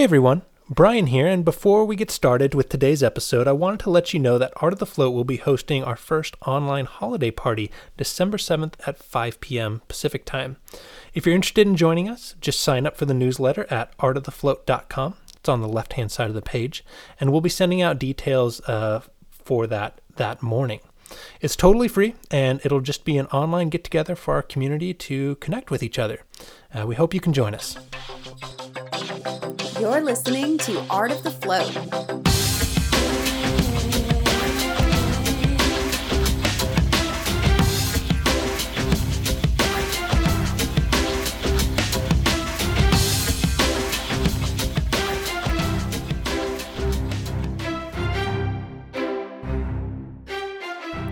Hey everyone, Brian here, and before we get started with today's episode, I wanted to let you know that Art of the Float will be hosting our first online holiday party December 7th at 5 p.m. Pacific Time. If you're interested in joining us, just sign up for the newsletter at artofthefloat.com. It's on the left hand side of the page, and we'll be sending out details uh, for that that morning. It's totally free, and it'll just be an online get together for our community to connect with each other. Uh, we hope you can join us. You're listening to Art of the Float.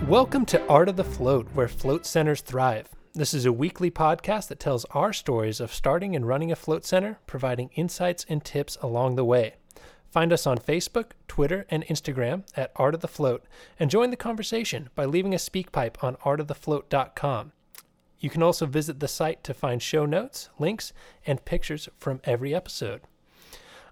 Welcome to Art of the Float, where float centers thrive. This is a weekly podcast that tells our stories of starting and running a float center, providing insights and tips along the way. Find us on Facebook, Twitter, and Instagram at Art of the Float, and join the conversation by leaving a SpeakPipe on artofthefloat.com. You can also visit the site to find show notes, links, and pictures from every episode.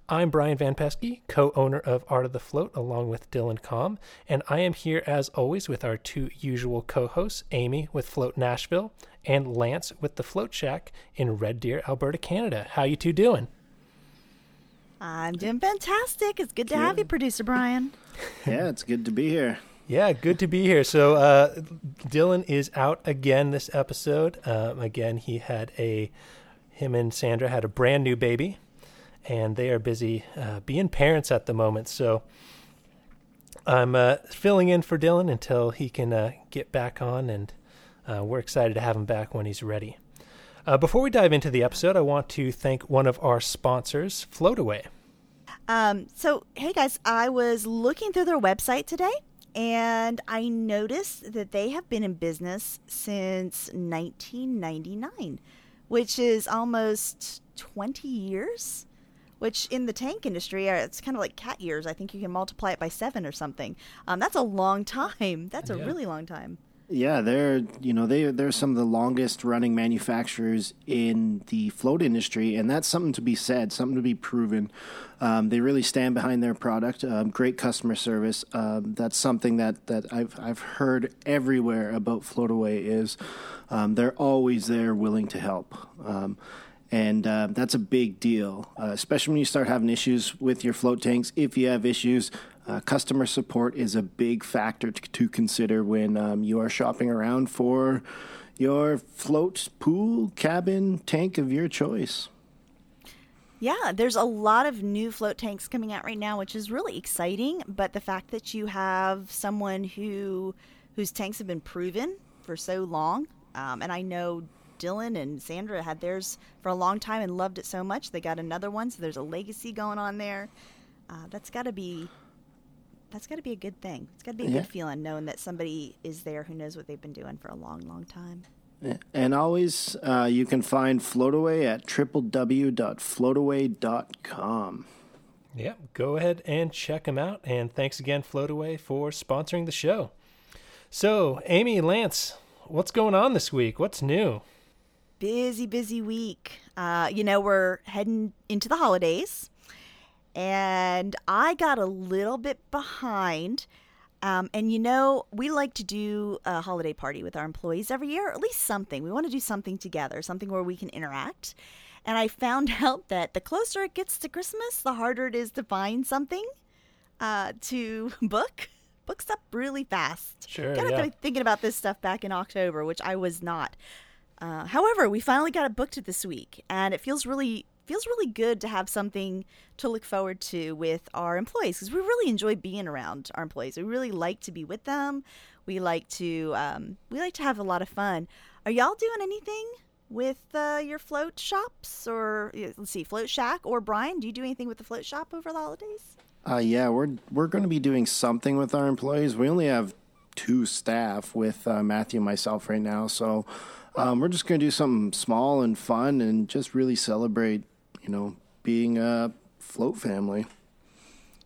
I'm Brian Van Pesky, co owner of Art of the Float, along with Dylan Com, and I am here as always with our two usual co hosts, Amy with Float Nashville and Lance with the Float Shack in Red Deer, Alberta, Canada. How you two doing? I'm doing fantastic. It's good to have you, producer Brian. Yeah, it's good to be here. Yeah, good to be here. So, uh, Dylan is out again this episode. Um, again, he had a, him and Sandra had a brand new baby and they are busy uh, being parents at the moment. So I'm uh, filling in for Dylan until he can uh, get back on, and uh, we're excited to have him back when he's ready. Uh, before we dive into the episode, I want to thank one of our sponsors, Floataway. Um, so, hey guys, I was looking through their website today and I noticed that they have been in business since 1999, which is almost 20 years which in the tank industry, uh, it's kind of like cat years. I think you can multiply it by seven or something. Um, that's a long time. That's a really long time. Yeah, they're you know they they're some of the longest running manufacturers in the float industry, and that's something to be said, something to be proven. Um, they really stand behind their product. Um, great customer service. Um, that's something that, that I've I've heard everywhere about Floataway is um, they're always there, willing to help. Um, and uh, that's a big deal, uh, especially when you start having issues with your float tanks. If you have issues, uh, customer support is a big factor to, to consider when um, you are shopping around for your float, pool, cabin, tank of your choice. Yeah, there's a lot of new float tanks coming out right now, which is really exciting. But the fact that you have someone who whose tanks have been proven for so long, um, and I know Dylan and Sandra had theirs for a long time and loved it so much they got another one. So there's a legacy going on there. Uh, that's got to be that's got to be a good thing. It's got to be a yeah. good feeling knowing that somebody is there who knows what they've been doing for a long, long time. And always, uh, you can find Floataway at www.floataway.com. Yep, go ahead and check them out. And thanks again, Floataway, for sponsoring the show. So, Amy, Lance, what's going on this week? What's new? busy, busy week. Uh, you know, we're heading into the holidays, and I got a little bit behind. Um, and you know, we like to do a holiday party with our employees every year, or at least something. We want to do something together, something where we can interact. And I found out that the closer it gets to Christmas, the harder it is to find something uh, to book. Books up really fast. Sure. Gotta yeah. thinking about this stuff back in October, which I was not. Uh, however, we finally got it booked this week, and it feels really feels really good to have something to look forward to with our employees because we really enjoy being around our employees. We really like to be with them. We like to um, we like to have a lot of fun. Are y'all doing anything with uh, your float shops or let's see, Float Shack or Brian? Do you do anything with the float shop over the holidays? Uh, yeah, we're we're going to be doing something with our employees. We only have two staff with uh, Matthew and myself right now, so um, we're just going to do something small and fun and just really celebrate, you know, being a float family.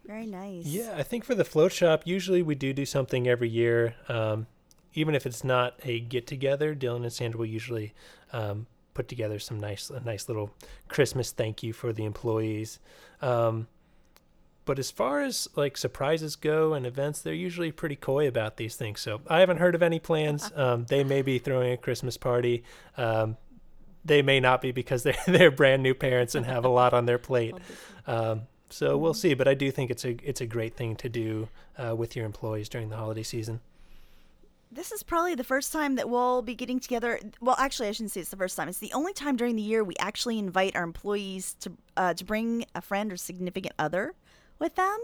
Very nice. Yeah, I think for the float shop, usually we do do something every year. Um, even if it's not a get together, Dylan and Sandra will usually um, put together some nice a nice little Christmas thank you for the employees. Um, but as far as like surprises go and events, they're usually pretty coy about these things. So I haven't heard of any plans. Um, they may be throwing a Christmas party. Um, they may not be because they're they're brand new parents and have a lot on their plate. Um, so we'll see. But I do think it's a it's a great thing to do uh, with your employees during the holiday season. This is probably the first time that we'll be getting together. Well, actually, I shouldn't say it's the first time. It's the only time during the year we actually invite our employees to uh, to bring a friend or significant other with them.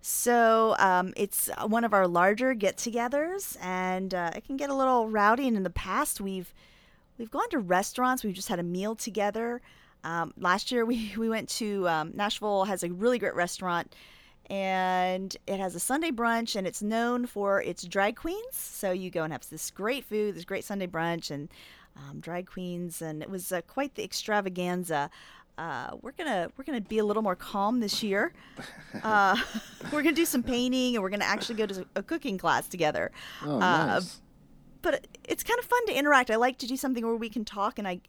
So um, it's one of our larger get-togethers, and uh, it can get a little rowdy. And in the past, we've we've gone to restaurants. We've just had a meal together. Um, last year, we we went to um, Nashville. Has a really great restaurant and it has a Sunday brunch, and it's known for its drag queens. So you go and have this great food, this great Sunday brunch, and um, drag queens, and it was uh, quite the extravaganza. Uh, we're gonna we're gonna be a little more calm this year. Uh, we're gonna do some painting, and we're gonna actually go to a cooking class together. Oh, Uh, nice. But it's kind of fun to interact. I like to do something where we can talk, and I,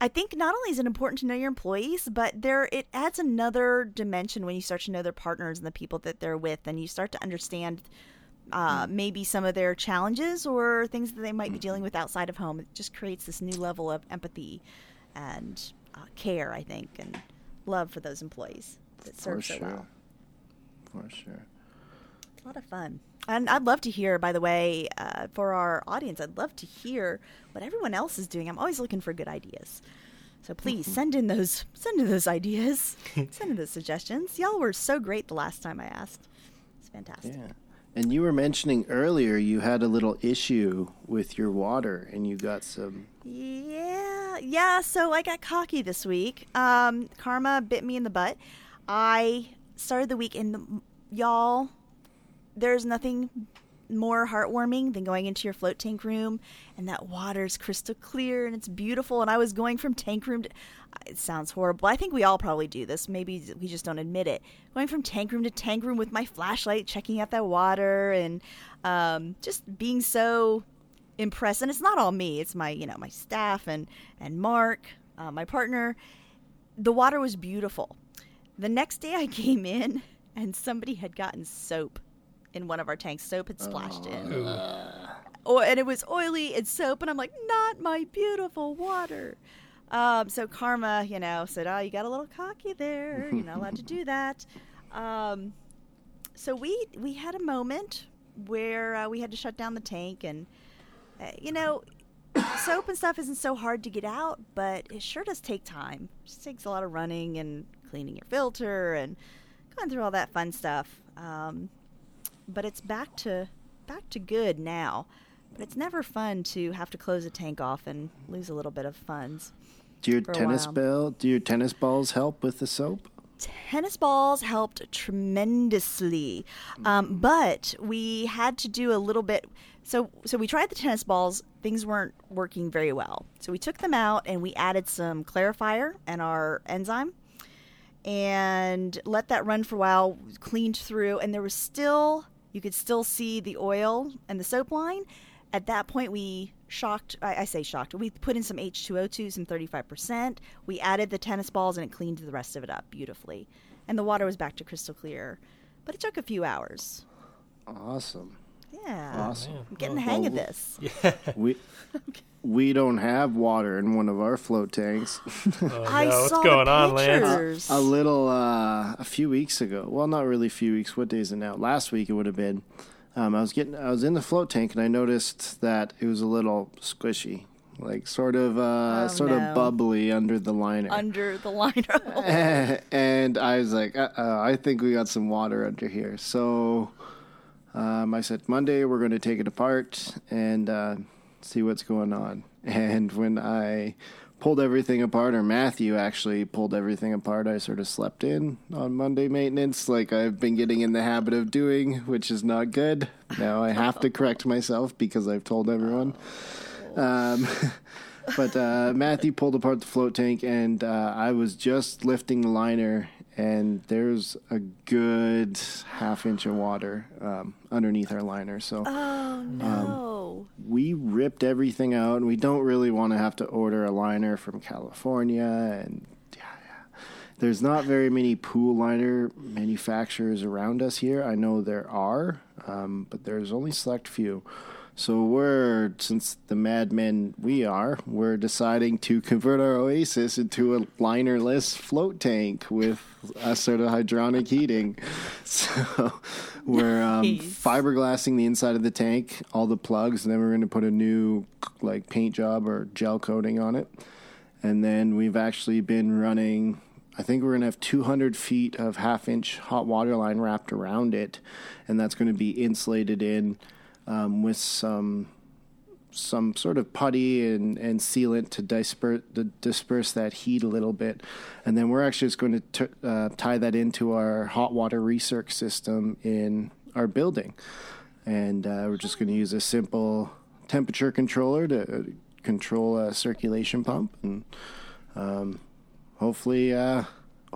I think not only is it important to know your employees, but there it adds another dimension when you start to know their partners and the people that they're with, and you start to understand uh, maybe some of their challenges or things that they might be dealing with outside of home. It just creates this new level of empathy and uh, care, I think, and love for those employees that For serve so sure. well. For sure. A lot of fun. And I'd love to hear, by the way, uh, for our audience, I'd love to hear what everyone else is doing. I'm always looking for good ideas. So please send in those send in those ideas. send in those suggestions. Y'all were so great the last time I asked. It's fantastic. Yeah. And you were mentioning earlier you had a little issue with your water and you got some Yeah, yeah. So I got cocky this week. Um, karma bit me in the butt. I started the week, and y'all, there's nothing more heartwarming than going into your float tank room and that water's crystal clear and it's beautiful. And I was going from tank room to. It sounds horrible. I think we all probably do this. Maybe we just don't admit it. Going from tank room to tank room with my flashlight, checking out that water, and um, just being so impressed and it's not all me it's my you know my staff and and mark uh, my partner the water was beautiful the next day i came in and somebody had gotten soap in one of our tanks. Soap had splashed in. Oh, and it was oily and soap and i'm like not my beautiful water. Um, so karma you know said oh you got a little cocky there. You're not allowed to do that. Um, so we we had a moment where uh, we had to shut down the tank and uh, you know soap and stuff isn't so hard to get out but it sure does take time. It just takes a lot of running and cleaning your filter and going through all that fun stuff. Um, but it's back to back to good now. But it's never fun to have to close a tank off and lose a little bit of funds Do your tennis ball do your tennis balls help with the soap? tennis balls helped tremendously. Um, but we had to do a little bit so so we tried the tennis balls. Things weren't working very well. So we took them out and we added some clarifier and our enzyme and let that run for a while cleaned through and there was still you could still see the oil and the soap line. At that point we shocked I, I say shocked we put in some h2o2 some 35% we added the tennis balls and it cleaned the rest of it up beautifully. And the water was back to crystal clear. But it took a few hours. Awesome. Yeah Awesome. i'm getting the hang of Well, this We we don't have water in one of our float tanks. Oh, i no, saw what's the going on, Lance? pictures. a little uh, a few weeks ago. Well, not really a few weeks. What day is it now? Last week it would have been. Um, I was getting I was in the float tank and I noticed that it was a little squishy, like sort of uh, Oh, sort no. of bubbly under the liner. under the liner and I was like, uh, uh, I think we got some water under here. So um, I said, Monday we're going to take it apart and uh, see what's going on. And when I pulled everything apart, or Matthew actually pulled everything apart, I sort of slept in on Monday maintenance, like I've been getting in the habit of doing, which is not good. Now I have to correct myself because I've told everyone. Um, but uh, Matthew pulled apart the float tank, and uh, I was just lifting the liner, and there's a good half inch of water um, underneath our liner. So oh no Oh. we ripped everything out, and we don't really want to have to order a liner from California. And yeah, yeah. there's not very many pool liner manufacturers around us here. I know there are, um, but there's only select few. So we're, since the madmen we are, we're deciding to convert our Oasis into a linerless float tank with a sort of hydronic heating. So we're um, Nice. fiberglassing the inside of the tank, all the plugs, and then we're going to put a new like paint job or gel coating on it. And then we've actually been running. I think we're going to have 200 feet of half inch hot water line wrapped around it, and that's going to be insulated in um, with some some sort of putty and, and sealant to disperse to disperse that heat a little bit, and then we're actually just going to t- uh, tie that into our hot water recirc system in our building, and uh, we're just going to use a simple temperature controller to control a circulation pump, and um, hopefully. Uh,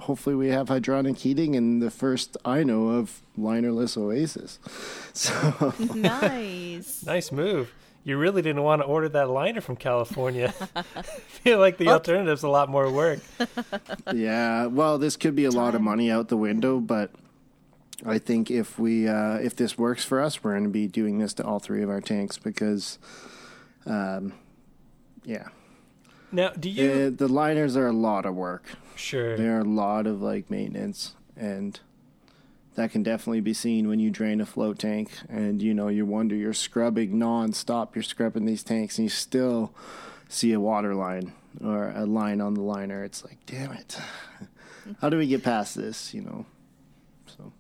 Hopefully, we have hydronic heating and the first I know of linerless Oasis. So, nice. Nice move. You really didn't want to order that liner from California. feel like the alternative's a lot more work. yeah, well, this could be a lot of money out the window, but I think if we uh, if this works for us, we're going to be doing this to all three of our tanks because, um, yeah, Now, do you Uh, the liners are a lot of work. Sure? There are a lot of like maintenance, and that can definitely be seen when you drain a float tank, and you know you wonder you're scrubbing nonstop. You're scrubbing these tanks, and you still see a water line or a line on the liner. It's like, damn it, how do we get past this? You know, so.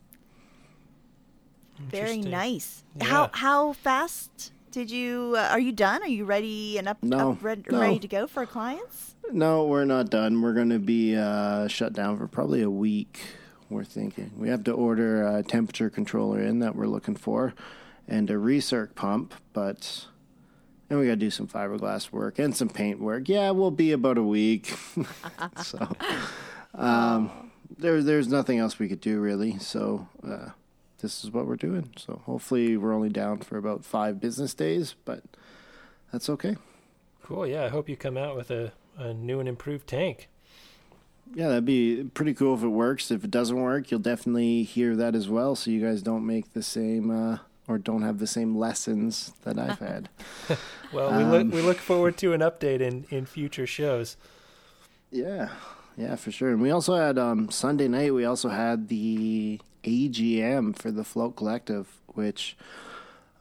Very nice. Yeah. How how fast did you? Uh, are you done? Are you ready and up, No, up red, no. ready to go for clients? No, we're not done. We're going to be uh, shut down for probably a week. We're thinking we have to order a temperature controller in that we're looking for, and a recirc pump. But then we got to do some fiberglass work and some paint work. Yeah, we'll be about a week. so um, there, there's nothing else we could do really. So uh, this is what we're doing. So hopefully we're only down for about five business days, but that's okay. Cool. Yeah, I hope you come out with a, a new and improved tank. Yeah, that'd be pretty cool if it works. If it doesn't work, you'll definitely hear that as well, so you guys don't make the same uh, or don't have the same lessons that I've had. Well, we Um, look we look forward to an update in in future shows. yeah, yeah, for sure. And we also had um, Sunday night. We also had the AGM for the Float Collective, which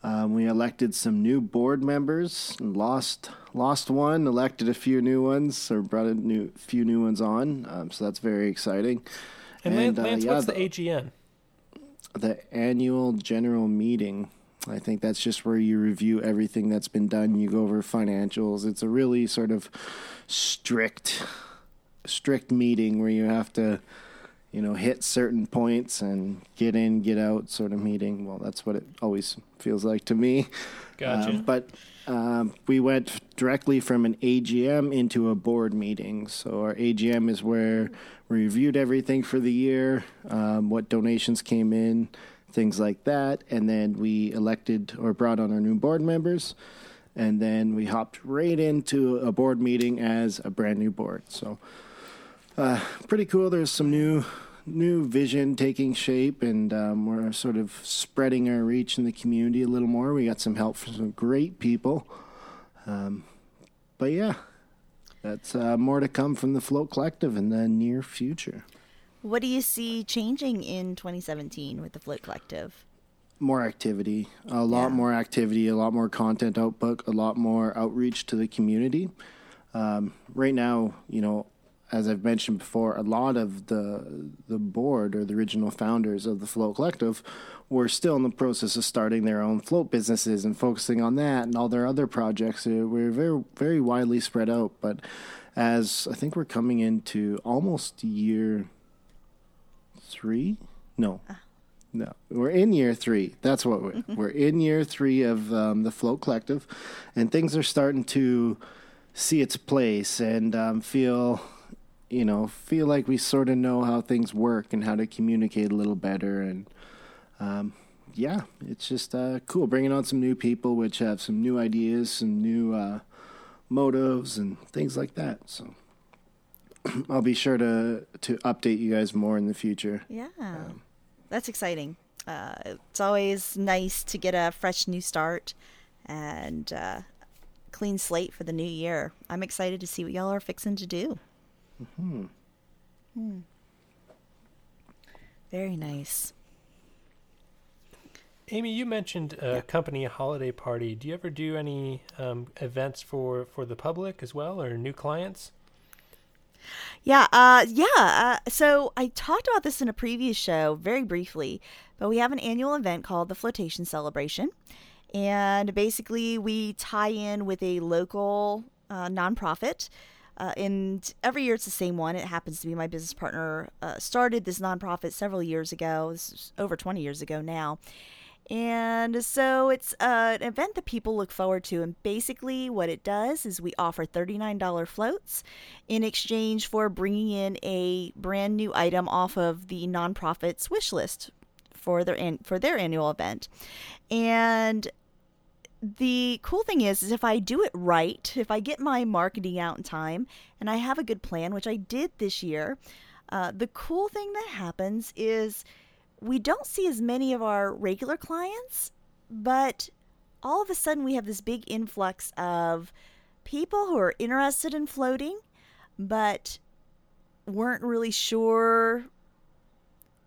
um, we elected some new board members. And lost lost one, elected a few new ones, or brought a new few new ones on. Um, so that's very exciting. And, And, uh, Lance, yeah, what's the the- AGM? the annual general meeting. I think that's just where you review everything that's been done. You go over financials. It's a really sort of strict, strict meeting where you have to, you know, hit certain points and get in, get out sort of meeting. Well, that's what it always feels like to me. Gotcha. Um, but um, we went directly from an AGM into a board meeting. So our AGM is where we reviewed everything for the year, um, what donations came in, things like that, and then we elected or brought on our new board members. And then we hopped right into a board meeting as a brand new board. So uh, pretty cool. There's some new new vision taking shape, and um, we're sort of spreading our reach in the community a little more. We got some help from some great people, um, but yeah, that's uh, more to come from the Float Collective in the near future. What do you see changing in 2017 with the Float Collective? More activity, a lot Yeah. more activity, a lot more content output, a lot more outreach to the community. Um, right now, you know, as I've mentioned before, a lot of the the board or the original founders of the Float Collective were still in the process of starting their own float businesses and focusing on that and all their other projects. Uh, We're very very widely spread out, but as I think we're coming into almost year three, no. No, we're in year three. That's what we're. we're in year three of um, the Float Collective, and things are starting to see its place and um, feel, you know, feel like we sort of know how things work and how to communicate a little better. And um, yeah, it's just uh, cool bringing on some new people, which have some new ideas, some new uh, motives, and things like that. So I'll be sure to to update you guys more in the future. Yeah, that's exciting. Uh, it's always nice to get a fresh new start and uh, clean slate for the new year. I'm excited to see what y'all are fixing to do. Hmm. Hmm. Very nice. Amy, you mentioned a company holiday party. Do you ever do any um, events for, for the public as well or new clients? Yeah, uh, yeah. Uh, so I talked about this in a previous show very briefly, but we have an annual event called the Flotation Celebration. And basically, we tie in with a local uh, nonprofit. Uh, and every year it's the same one. It happens to be my business partner uh, started this nonprofit several years ago. This is over 20 years ago now. And so it's uh, an event that people look forward to. And basically, what it does is we offer $39 floats in exchange for bringing in a brand new item off of the nonprofit's wish list for their an- for their annual event. And the cool thing is, is if I do it right, if I get my marketing out in time, and I have a good plan, which I did this year, uh, the cool thing that happens is we don't see as many of our regular clients, but all of a sudden we have this big influx of people who are interested in floating, but weren't really sure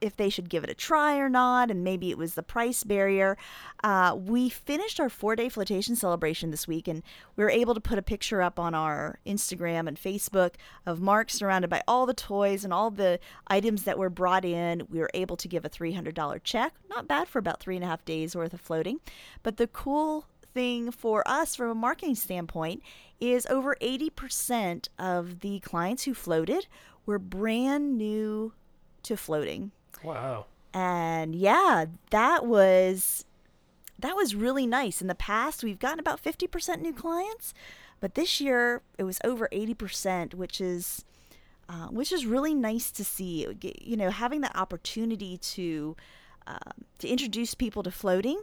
if they should give it a try or not, and maybe it was the price barrier. Uh, we finished our four day flotation celebration this week, and we were able to put a picture up on our Instagram and Facebook of Mark surrounded by all the toys and all the items that were brought in. We were able to give a $300 check. Not bad for about three and a half days worth of floating. But the cool thing for us from a marketing standpoint is over 80% of the clients who floated were brand new to floating. Wow. And yeah, that was that was really nice. In the past, we've gotten about 50% new clients, but this year it was over 80%, which is uh, which is really nice to see. You know, having the opportunity to uh, to introduce people to floating,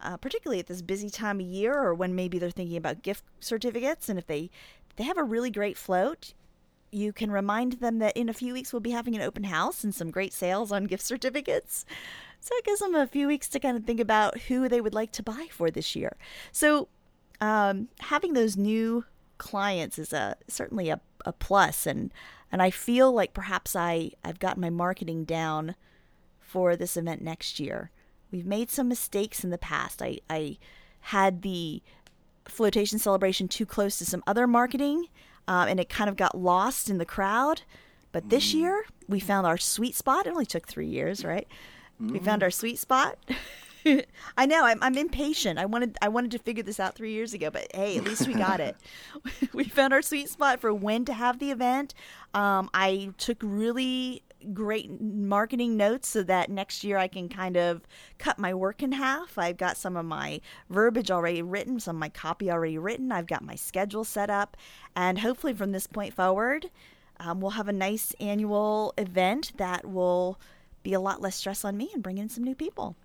uh, particularly at this busy time of year, or when maybe they're thinking about gift certificates, and if they they have a really great float, you can remind them that in a few weeks we'll be having an open house and some great sales on gift certificates. So it gives them a few weeks to kind of think about who they would like to buy for this year. So um, having those new clients is a certainly a, a plus, and and I feel like perhaps I I've gotten my marketing down for this event next year. We've made some mistakes in the past. I I had the flotation celebration too close to some other marketing um, and it kind of got lost in the crowd. But this year, we found our sweet spot. It only took three years, right? We found our sweet spot. I know I'm, I'm impatient. I wanted I wanted to figure this out three years ago, but hey, at least we got it. we found our sweet spot for when to have the event. Um, I took really great marketing notes so that next year I can kind of cut my work in half. I've got some of my verbiage already written, some of my copy already written. I've got my schedule set up, and hopefully from this point forward, um, we'll have a nice annual event that will be a lot less stress on me and bring in some new people.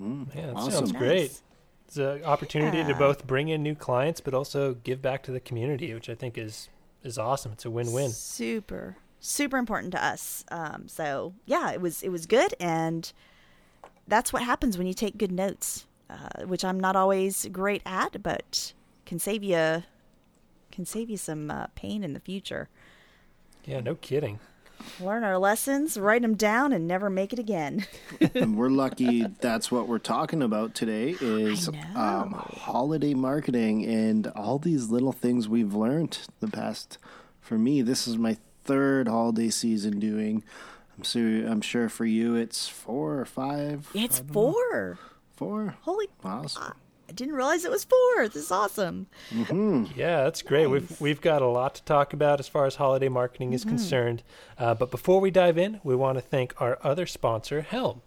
Mm, yeah, that awesome. sounds Nice. great. It's an opportunity to both bring in new clients, but also give back to the community, which I think is is awesome. It's a win-win. Super, super important to us. Um, so yeah, it was it was good, and that's what happens when you take good notes, uh, which I'm not always great at, but can save you can save you some uh, pain in the future. Yeah, no kidding. Learn our lessons, write them down, and never make it again. and we're lucky that's what we're talking about today is um, holiday marketing and all these little things we've learned the past for me this is my third holiday season doing i'm sure i'm sure for you it's four or five it's four. four Holy! awesome I didn't realize it was four. This is awesome. Yeah, that's great. We've we've got a lot to talk about as far as holiday marketing is concerned. Uh, but before we dive in, we want to thank our other sponsor, Helm.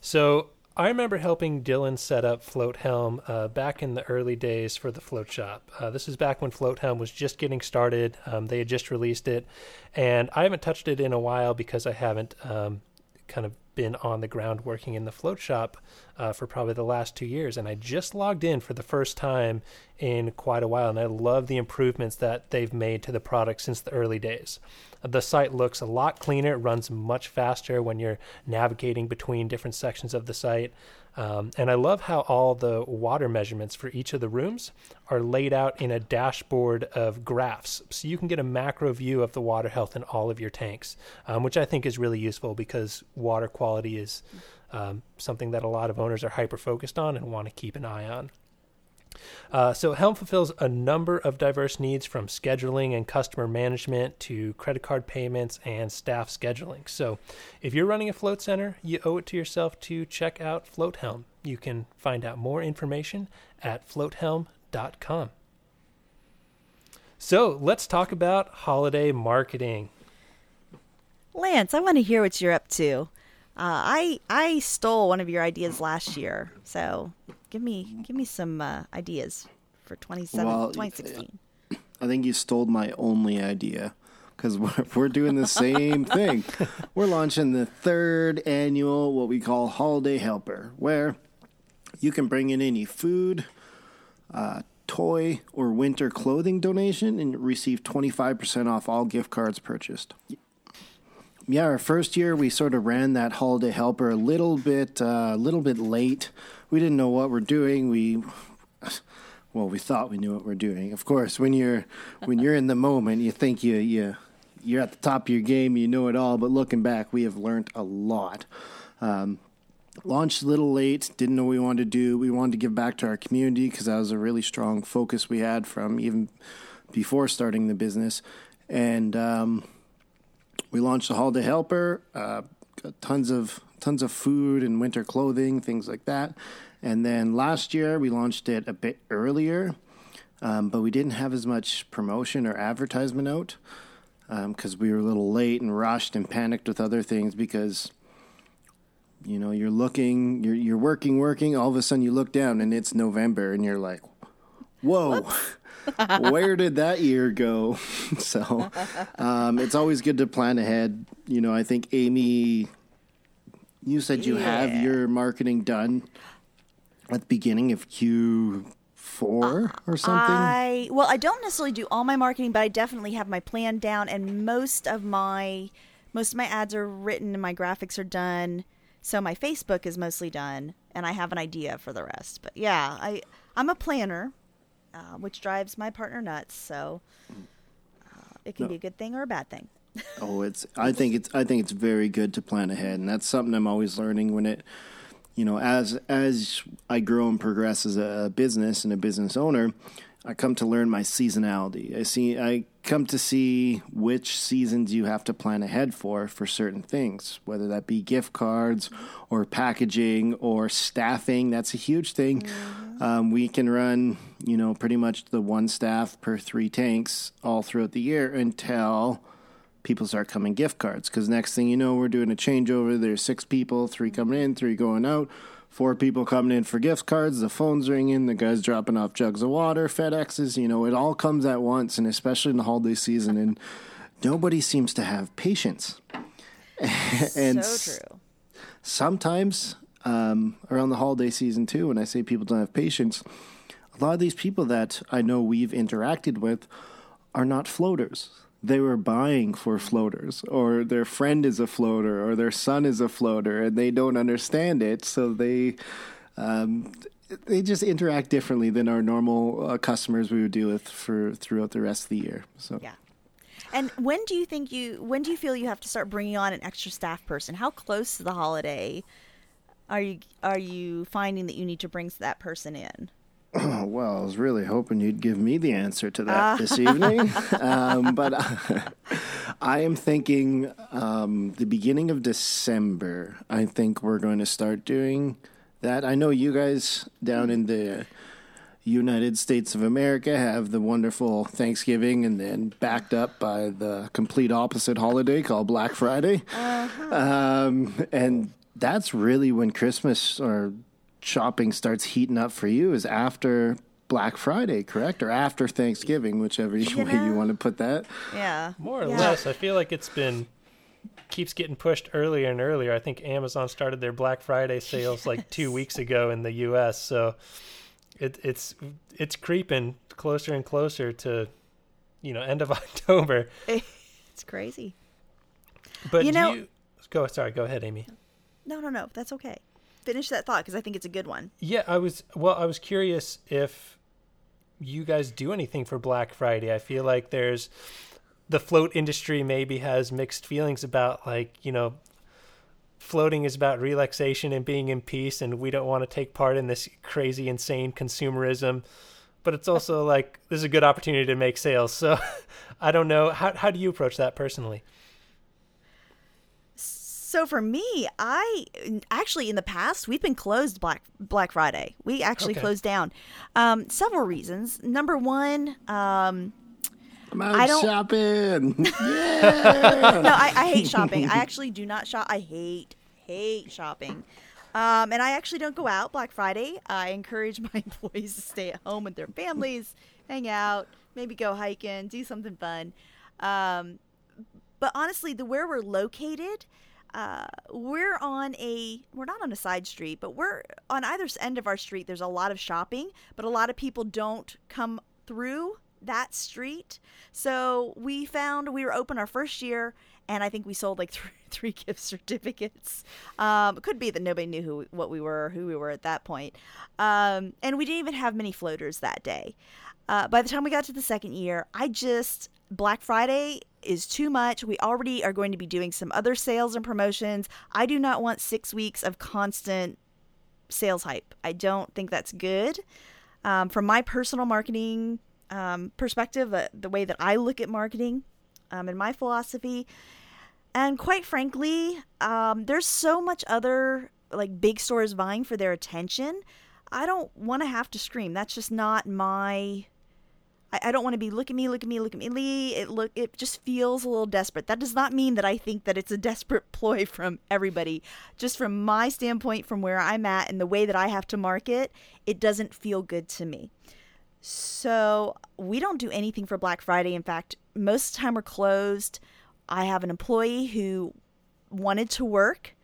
So I remember helping Dylan set up Float Helm uh, back in the early days for the Float Shop. Uh, this is back when Float Helm was just getting started. Um, they had just released it, and I haven't touched it in a while because I haven't um, kind of been on the ground working in the float shop uh, for probably the last two years, and I just logged in for the first time in quite a while, and I love the improvements that they've made to the product since the early days. The site looks a lot cleaner, it runs much faster when you're navigating between different sections of the site. Um, and I love how all the water measurements for each of the rooms are laid out in a dashboard of graphs. So you can get a macro view of the water health in all of your tanks, um, which I think is really useful because water quality is um, something that a lot of owners are hyper focused on and want to keep an eye on. Uh, so Helm fulfills a number of diverse needs from scheduling and customer management to credit card payments and staff scheduling. So if you're running a float center, you owe it to yourself to check out Float Helm. You can find out more information at floathelm.com. So let's talk about holiday marketing. Lance, I want to hear what you're up to. Uh, I I stole one of your ideas last year, so give me give me some uh, ideas for 27, Well, 2016. I think you stole my only idea because we're, we're doing the same thing. We're launching the third annual, what we call Holiday Helper, where you can bring in any food, uh, toy, or winter clothing donation and receive 25% off all gift cards purchased. Yeah, our first year we sort of ran that holiday helper a little bit, uh, a little bit late. We didn't know what we're doing. We, well, we thought we knew what we're doing. Of course, when you're when you're in the moment, you think you you you're at the top of your game, you know it all. But looking back, we have learned a lot. Um, launched a little late, didn't know what we wanted to do. We wanted to give back to our community because that was a really strong focus we had from even before starting the business. And um, we launched the Holiday Helper, uh, tons of tons of food and winter clothing, things like that. And then last year we launched it a bit earlier, um, but we didn't have as much promotion or advertisement out because we were a little late and rushed and panicked with other things because you know you're looking you're you're working working. All of a sudden you look down and it's November and you're like whoa where did that year go? So um, it's always good to plan ahead. You know I think Amy you said you have your marketing done at the beginning of Q4 or something? I well, I don't necessarily do all my marketing, but I definitely have my plan down, and most of my most of my ads are written and my graphics are done. So my Facebook is mostly done, and I have an idea for the rest. But yeah, I I'm a planner, uh, which drives my partner nuts. So uh, it can No. be a good thing or a bad thing. Oh, it's. I think it's. I think it's very good to plan ahead, and that's something I'm always learning. When it, you know, as as I grow and progress as a business and a business owner, I come to learn my seasonality. I see. I come to see which seasons you have to plan ahead for for certain things, whether that be gift cards or packaging or staffing. That's a huge thing. Um, we can run, you know, pretty much the one staff per three tanks all throughout the year until people start coming gift cards. Because next thing you know we're doing a changeover. There's six people three coming in three going out four people coming in for gift cards the phone's ringing the guys dropping off jugs of water fedexes you know it all comes at once and especially in the holiday season and nobody seems to have patience. And so true. sometimes um, around the holiday season too when i say people don't have patience a lot of these people that i know we've interacted with are not floaters they were buying for floaters or their friend is a floater or their son is a floater and they don't understand it so they um, they just interact differently than our normal uh, customers we would deal with for throughout the rest of the year so Yeah. And when do you think you when do you feel you have to start bringing on an extra staff person? How close to the holiday are you are you finding that you need to bring that person in? Oh, well, I was really hoping you'd give me the answer to that this evening. Um, but I am thinking um, the beginning of December, I think we're going to start doing that. I know you guys down in the United States of America have the wonderful Thanksgiving and then backed up by the complete opposite holiday called Black Friday. Um, and that's really when Christmas or shopping starts heating up for you is after Black Friday, correct? Or after Thanksgiving, whichever way you want to put that. Yeah. More or Yeah. less, I feel like it's been keeps getting pushed earlier and earlier. I think Amazon started their Black Friday sales yes. like two weeks ago in the U.S. So it, it's it's creeping closer and closer to you know end of October. It's crazy. But you know, you, go sorry, go ahead, Amy. No, no, no, that's okay. Finish that thought because I think it's a good one. Yeah, I was well. I was curious if you guys do anything for Black Friday. I feel like there's the float industry maybe has mixed feelings about like you know floating is about relaxation and being in peace and we don't want to take part in this crazy insane consumerism but it's also like this is a good opportunity to make sales. So I don't know how how do you approach that personally? So for me, I actually in the past we've been closed Black Black Friday. We actually okay. closed down. Um, several reasons. Number one, um, I'm out I don't, shopping. yeah. no, I, I hate shopping. I actually do not shop. I hate hate shopping. Um, and I actually don't go out Black Friday. I encourage my employees to stay at home with their families, hang out, maybe go hiking, do something fun. Um, but honestly, the where we're located, uh, we're on a we're not on a side street, but we're on either end of our street. There's a lot of shopping, but a lot of people don't come through that street. So we found we were open our first year and I think we sold like three, three gift certificates. Um, could be that nobody knew who what we were, who we were at that point, um, and we didn't even have many floaters that day. Uh, by the time we got to the second year, I just Black Friday is too much. We already are going to be doing some other sales and promotions. I do not want six weeks of constant sales hype. I don't think that's good. Um, from my personal marketing um, perspective, uh, the way that I look at marketing um, and my philosophy, and quite frankly, um, there's so much other like big stores vying for their attention. I don't want to have to scream. That's just not my. I, I don't want to be look at me, look at me, look at me. Lee, it look. It just feels a little desperate. That does not mean that I think that it's a desperate ploy from everybody. Just from my standpoint, from where I'm at, and the way that I have to market, it doesn't feel good to me. So we don't do anything for Black Friday. In fact, most of the time we're closed. I have an employee who wanted to work.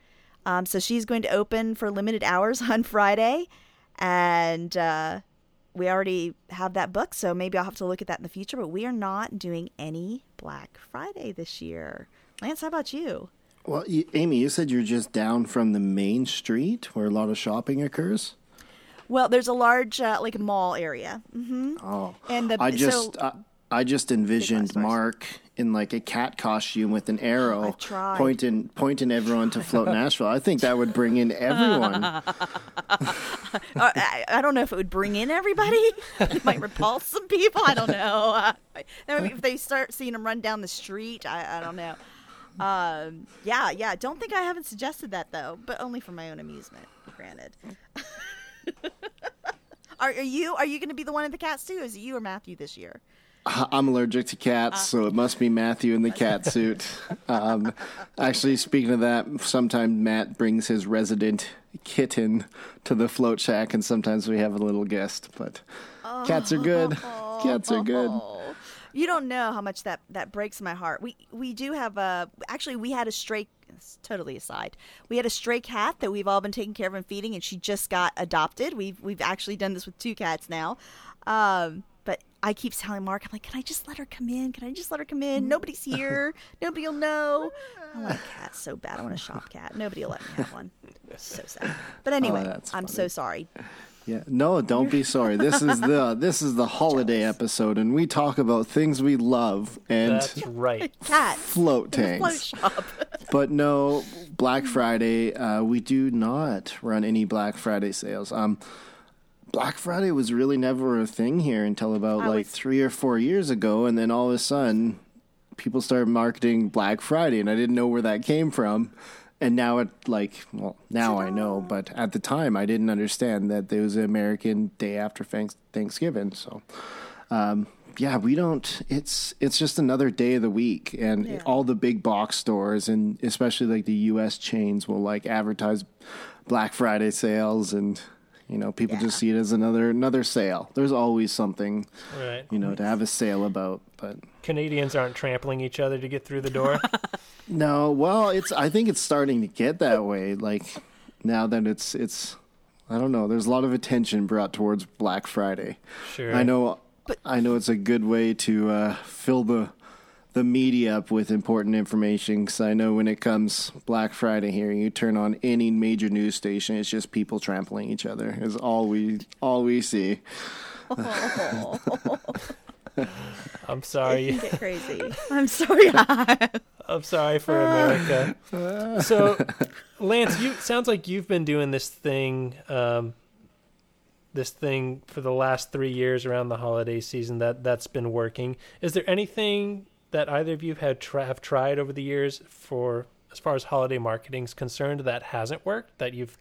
Um, so she's going to open for limited hours on Friday. And uh, we already have that book. So maybe I'll have to look at that in the future. But we are not doing any Black Friday this year. Lance, how about you? Well, you, Amy, you said you're just down from the main street where a lot of shopping occurs. Well, there's a large uh, like mall area. Mm-hmm. Oh, and the, I just so, I just envisioned Mark in like a cat costume with an arrow pointing pointing everyone to float Nashville. I think that would bring in everyone. I, I, don't know if it would bring in everybody. it might repulse some people. I don't know. Uh, if they start seeing them run down the street, I, I don't know. Um, yeah, yeah. Don't think I haven't suggested that though, but only for my own amusement. Granted. are, are you are you going to be the one in the cats too? Is it you or Matthew this year? I'm allergic to cats, uh, so it must be Matthew in the cat suit. Um, actually, speaking of that, sometimes Matt brings his resident kitten to the float shack, and sometimes we have a little guest. But oh, cats are good. Cats are good. You don't know how much that that breaks my heart. We we do have a actually we had a stray totally aside. We had a stray cat that we've all been taking care of and feeding, and she just got adopted. We've we've actually done this with two cats now. Um, I keep telling Mark, I'm like, can I just let her come in? Can I just let her come in? Nobody's here. Nobody will know. I want a cat so bad. I want a shop cat. Nobody will let me have one. So sad. But anyway, oh, I'm so sorry. Yeah, no, don't be sorry. This is the this is the holiday episode, and we talk about things we love and that's right. Cat float tanks. Float but no, Black Friday. Uh, we do not run any Black Friday sales. Um, Black Friday was really never a thing here until about I like was... three or four years ago, and then all of a sudden, people started marketing Black Friday, and I didn't know where that came from. And now it like well now I know, but at the time I didn't understand that there was an American day after Thanksgiving. So, um, yeah, we don't. It's it's just another day of the week, and yeah. all the big box stores and especially like the U.S. chains will like advertise Black Friday sales and You know, people Yeah. just see it as another another sale. There's always something, Right. you know, to have a sale about. But Canadians aren't trampling each other to get through the door. no, well, it's I think it's starting to get that way. Like now that it's it's I don't know. There's a lot of attention brought towards Black Friday. Sure. I know. But- I know it's a good way to uh, fill the the media up with important information. Because I know when it comes Black Friday here, you turn on any major news station, it's just people trampling each other. Is all we all we see. I'm sorry. Get crazy. I'm sorry. I'm sorry for America. so, Lance, you sounds like you've been doing this thing, um, this thing for the last three years around the holiday season. That that's been working. Is there anything that either of you have have tried over the years for as far as holiday marketing is concerned that hasn't worked? That you've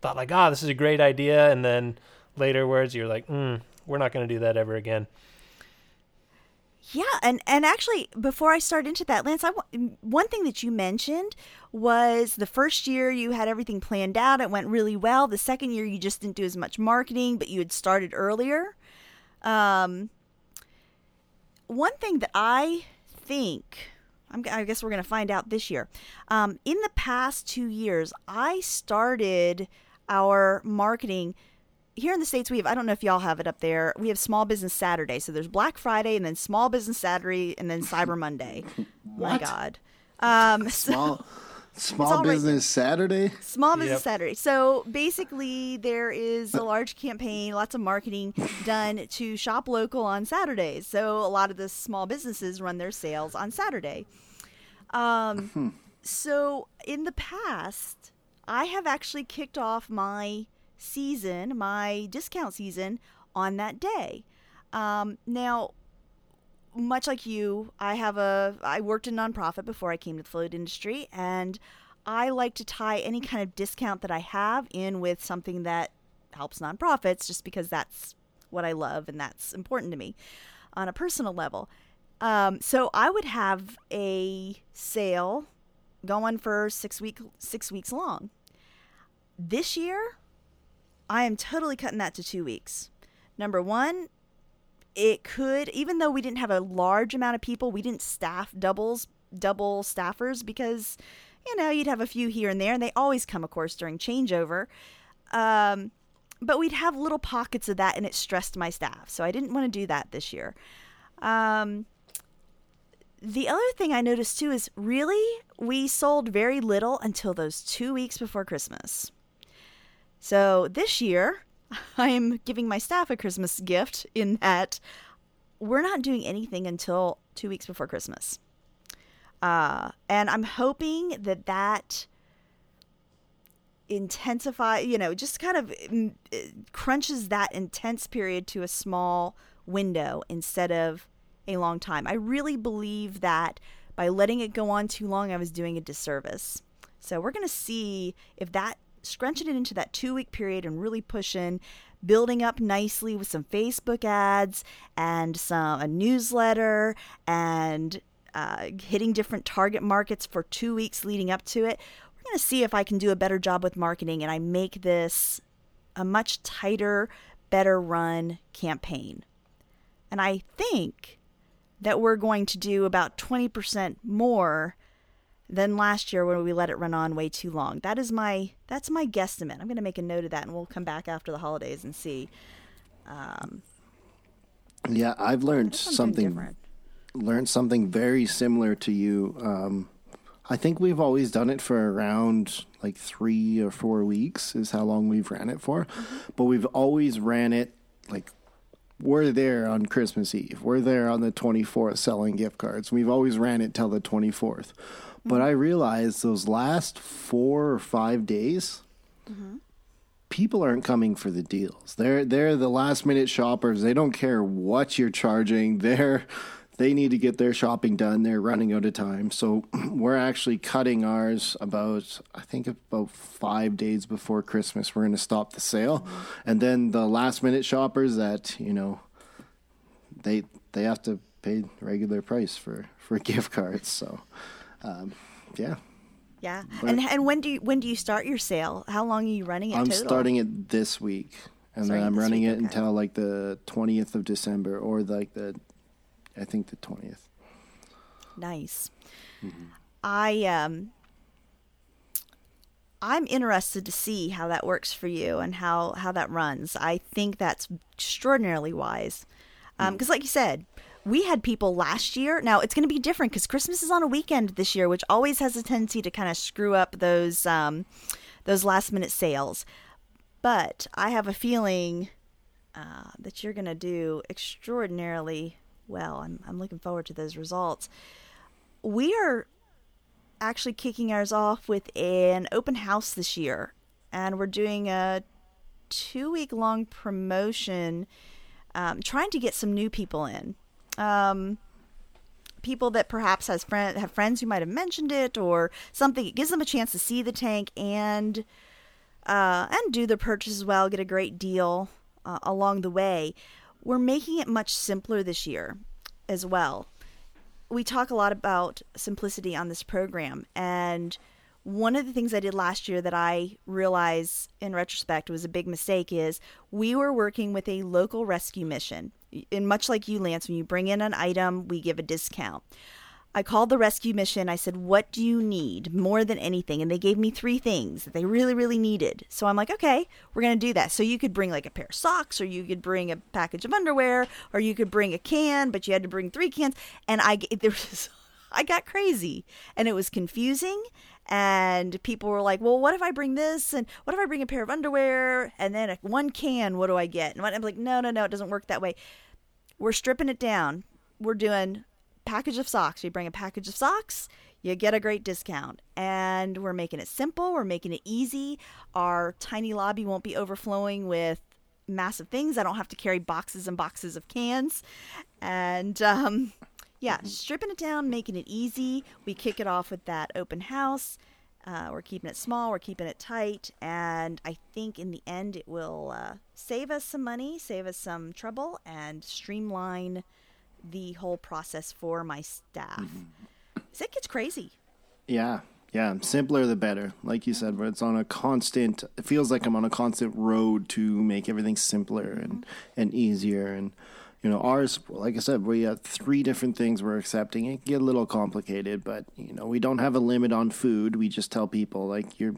thought like, ah, this is a great idea, and then later words you're like, mm, we're not going to do that ever again. Yeah, and and actually, before I start into that, Lance, I one thing that you mentioned was the first year you had everything planned out; it went really well. The second year, you just didn't do as much marketing, but you had started earlier. Um, one thing that I think, I'm, I guess we're going to find out this year. Um, in the past two years, I started our marketing here in the states. We have i don't know if y'all have it up there. We have small business saturday. So there's black friday and then small business saturday and then cyber monday. My god. Um so, Small small all right. business Saturday. small business Yep. saturday. So basically there is a large campaign lots of marketing done to shop local on saturdays. So a lot of the small businesses run their sales on saturday. Um so in the past i have actually kicked off my season my discount season on that day. Um, now much like you, I have a I worked in nonprofit before I came to the float industry and I like to tie any kind of discount that I have in with something that helps nonprofits just because that's what I love and that's important to me on a personal level. Um, so I would have a sale going for six week six weeks long. This year, I am totally cutting that to two weeks. Number one, it could even though we didn't have a large amount of people we didn't staff doubles double staffers because you know you'd have a few here and there and they always come of course during changeover. Um, but we'd have little pockets of that and it stressed my staff so i didn't want to do that this year. Um, the other thing i noticed too is really we sold very little until those two weeks before christmas. So this year, I'm giving my staff a Christmas gift in that we're not doing anything until two weeks before Christmas. Uh, and I'm hoping that that intensify, you know, just kind of mm, crunches that intense period to a small window instead of a long time. I really believe that by letting it go on too long, I was doing a disservice. So we're going to see if that scrunching it into that two week period and really pushing, building up nicely with some Facebook ads and some a newsletter and uh, hitting different target markets for two weeks leading up to it. We're going to see if I can do a better job with marketing and I make this a much tighter, better run campaign. And I think that we're going to do about 20% more than last year when we let it run on way too long. That is my that's my guesstimate. I'm going to make a note of that and we'll come back after the holidays and see Yeah, I've learned something, different. learned something very similar to you. Um, I think we've always done it for around like three or four weeks is how long we've ran it for, but we've always ran it like we're there on Christmas Eve. We're there on the 24th selling gift cards. We've always ran it till the 24th. But I realized those last four or five days, mm-hmm. people aren't coming for the deals. They're they're the last minute shoppers. They don't care what you're charging. They're they need to get their shopping done. They're running out of time. So we're actually cutting ours about I think about 5 days before Christmas. We're going to stop the sale. And then the last minute shoppers that, you know, they they have to pay regular price for for gift cards. So um, yeah. Yeah. And and when do you when do you start your sale? How long are you running it I'm total? starting it this week. and then I'm running week, it okay. until like the 20th of December, or like the, I think the 20th. Nice. Mm-hmm. I um I'm interested to see how that works for you and how how that runs. I think that's extraordinarily wise. Um because like you said, we had people last year. Now it's going to be different cuz Christmas is on a weekend this year, which always has a tendency to kind of screw up those um those last minute sales. But I have a feeling uh, that you're going to do extraordinarily well. I'm, I'm looking forward to those results. We are actually kicking ours off with an open house this year, and we're doing a two week long promotion, um, trying to get some new people in. Um, people that perhaps has friend have friends who might have mentioned it or something. It gives them a chance to see the tank and uh, and do their purchase as well, get a great deal uh, along the way. We're making it much simpler this year as well. We talk a lot about simplicity on this program, and one of the things I did last year that I realize in retrospect was a big mistake is we were working with a local rescue mission. And much like you, Lance, when you bring in an item, we give a discount. I called the rescue mission. I said, What do you need more than anything? And they gave me three things that they really, really needed. So I'm like, Okay, we're going to do that. So you could bring like a pair of socks, or you could bring a package of underwear, or you could bring a can, but you had to bring three cans. And I, there was, I got crazy and it was confusing. And people were like, well, what if I bring this? And what if I bring a pair of underwear and then one can? What do I get? And I'm like, no, no, no, it doesn't work that way. We're stripping it down. We're doing package of socks. You bring a package of socks, you get a great discount. And we're making it simple, we're making it easy. Our tiny lobby won't be overflowing with massive things. I don't have to carry boxes and boxes of cans. And um, yeah, stripping it down, making it easy. We kick it off with that open house. Uh, we're keeping it small, we're keeping it tight, and I think in the end it will uh, save us some money, save us some trouble, and streamline the whole process for my staff. Mm-hmm. 'Cause It gets crazy. Yeah, yeah. Simpler the better. Like you said, it's on a constant. It feels like I'm on a constant road to make everything simpler and and easier. And you know, ours, like I said, we have three different things we're accepting. It can get a little complicated, but you know, we don't have a limit on food. We just tell people like you're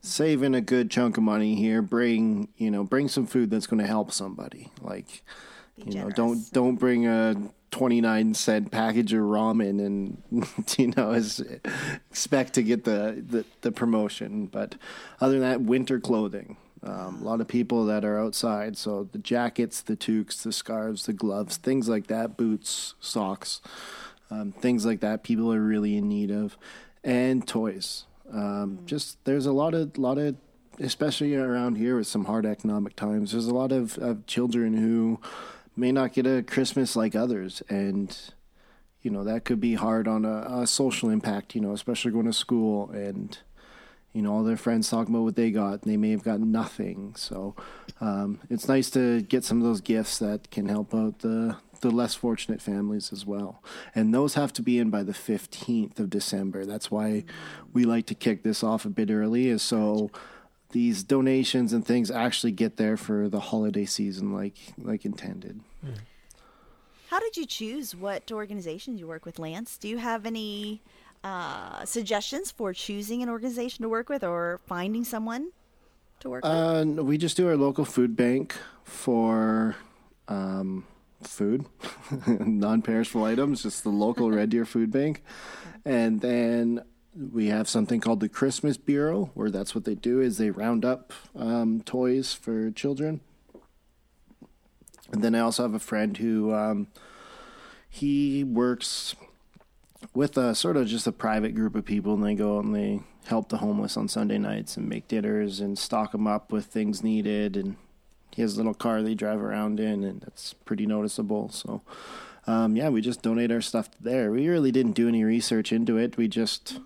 saving a good chunk of money here. Bring you know, bring some food that's going to help somebody. Like Be you know, don't don't bring a 29 cent package of ramen and you know is, expect to get the, the the promotion. But other than that winter clothing. Um, a lot of people that are outside so the jackets the toques the scarves the gloves things like that boots socks um, things like that people are really in need of and toys. Um, just there's a lot of lot of especially around here with some hard economic times there's a lot of, of children who may not get a christmas like others. And you know that could be hard on a, a social impact you know especially going to school and you know all their friends talking about what they got and they may have got nothing. So um, it's nice to get some of those gifts that can help out the the less fortunate families as well. And those have to be in by the 15th of december. That's why we like to kick this off a bit early is so these donations and things actually get there for the holiday season like like intended How did you choose what organizations you work with, Lance? Do you have any uh, suggestions for choosing an organization to work with or finding someone to work with? Uh, no, we just do our local food bank for um, food, non-perishable items, just the local Red Deer Food Bank, and then we have something called the Christmas Bureau, where that's what they do is they round up um, toys for children. And then I also have a friend who um, he works with a sort of just a private group of people, and they go and they help the homeless on Sunday nights and make dinners and stock them up with things needed. And he has a little car they drive around in, and that's pretty noticeable. So, um, yeah, we just donate our stuff there. We really didn't do any research into it. We just,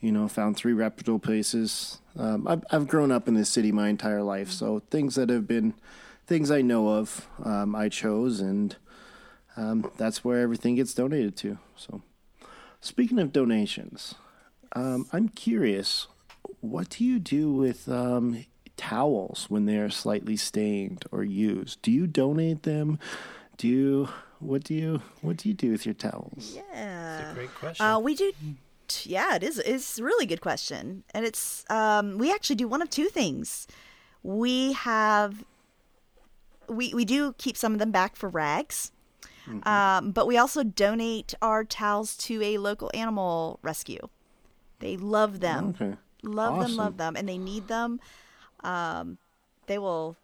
you know, found three reputable places. Um, I've, I've grown up in this city my entire life, so things that have been things I know of, um, I chose, and um, that's where everything gets donated to. So. Speaking of donations, um, I'm curious, what do you do with? Um, towels when they are slightly stained or used? Do you donate them? Do you what do you what do you do with your towels? Yeah. That's a great question. Uh, we do. Yeah, it is. It's a really good question, and it's. Um, we actually do one of two things. We have. We we do keep some of them back for rags, um, but we also donate our towels to a local animal rescue. They love them, Okay. love them, love them, and they need them. Um, they will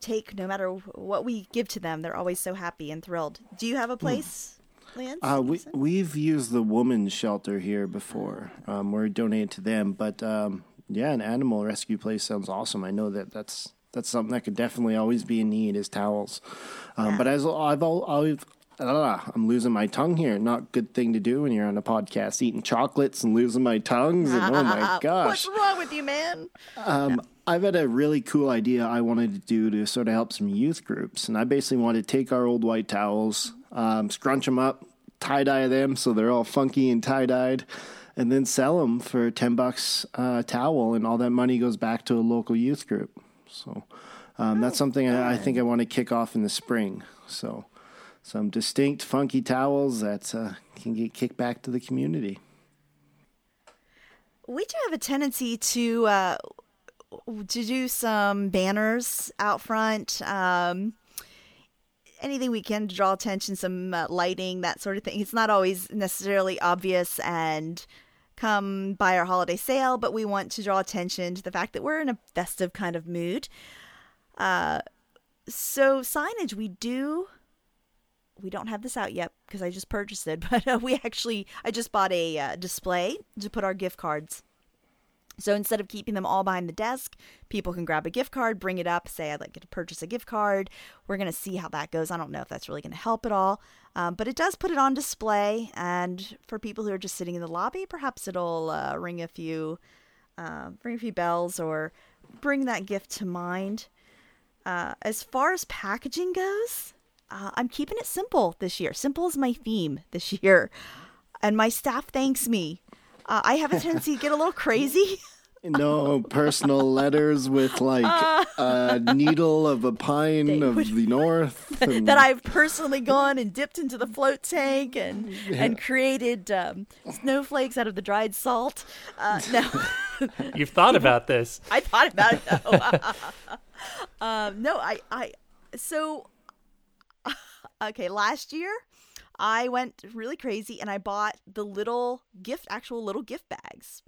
take no matter what we give to them. They're always so happy and thrilled. Do you have a place, Lance? Uh, we, we've used the woman's shelter here before. Um, we're donated to them, but um, yeah, an animal rescue place sounds awesome. I know that that's that's something that could definitely always be in need is towels. Um, But as I've always, ah, I'm losing my tongue here. Not a good thing to do when you're on a podcast, eating chocolates and losing my tongues. And, oh my gosh! What's wrong with you, man? Um, I've had a really cool idea I wanted to do to sort of help some youth groups, and I basically wanted to take our old white towels, um, scrunch them up, tie dye them so they're all funky and tie dyed, and then sell them for ten bucks a towel, and all that money goes back to a local youth group. So um, that's something I, I think I want to kick off in the spring. So some distinct funky towels that uh, can get kicked back to the community. We do have a tendency to uh, to do some banners out front. Um, anything we can to draw attention, some uh, lighting, that sort of thing. It's not always necessarily obvious and come by our holiday sale, but we want to draw attention to the fact that we're in a festive kind of mood. Uh, so signage, we do. We don't have this out yet because I just purchased it, but uh, we actually I just bought a uh, display to put our gift cards. So instead of keeping them all behind the desk, people can grab a gift card, bring it up, say, I'd like to purchase a gift card. We're going to see how that goes. I don't know if that's really going to help at all, um, but it does put it on display. And for people who are just sitting in the lobby, perhaps it'll uh, ring a few, uh, ring a few bells or bring that gift to mind. Uh, as far as packaging goes, uh, I'm keeping it simple this year. Simple is my theme this year. And my staff thanks me. Uh, I have a tendency to get a little crazy. No personal letters with like a needle of a pine of the north. and- that I've personally gone and dipped into the float tank and and created um, snowflakes out of the dried salt. Uh, no, You've thought about this. I thought about it though. um, no, I I so okay. Last year, I went really crazy and I bought the little gift, actual little gift bags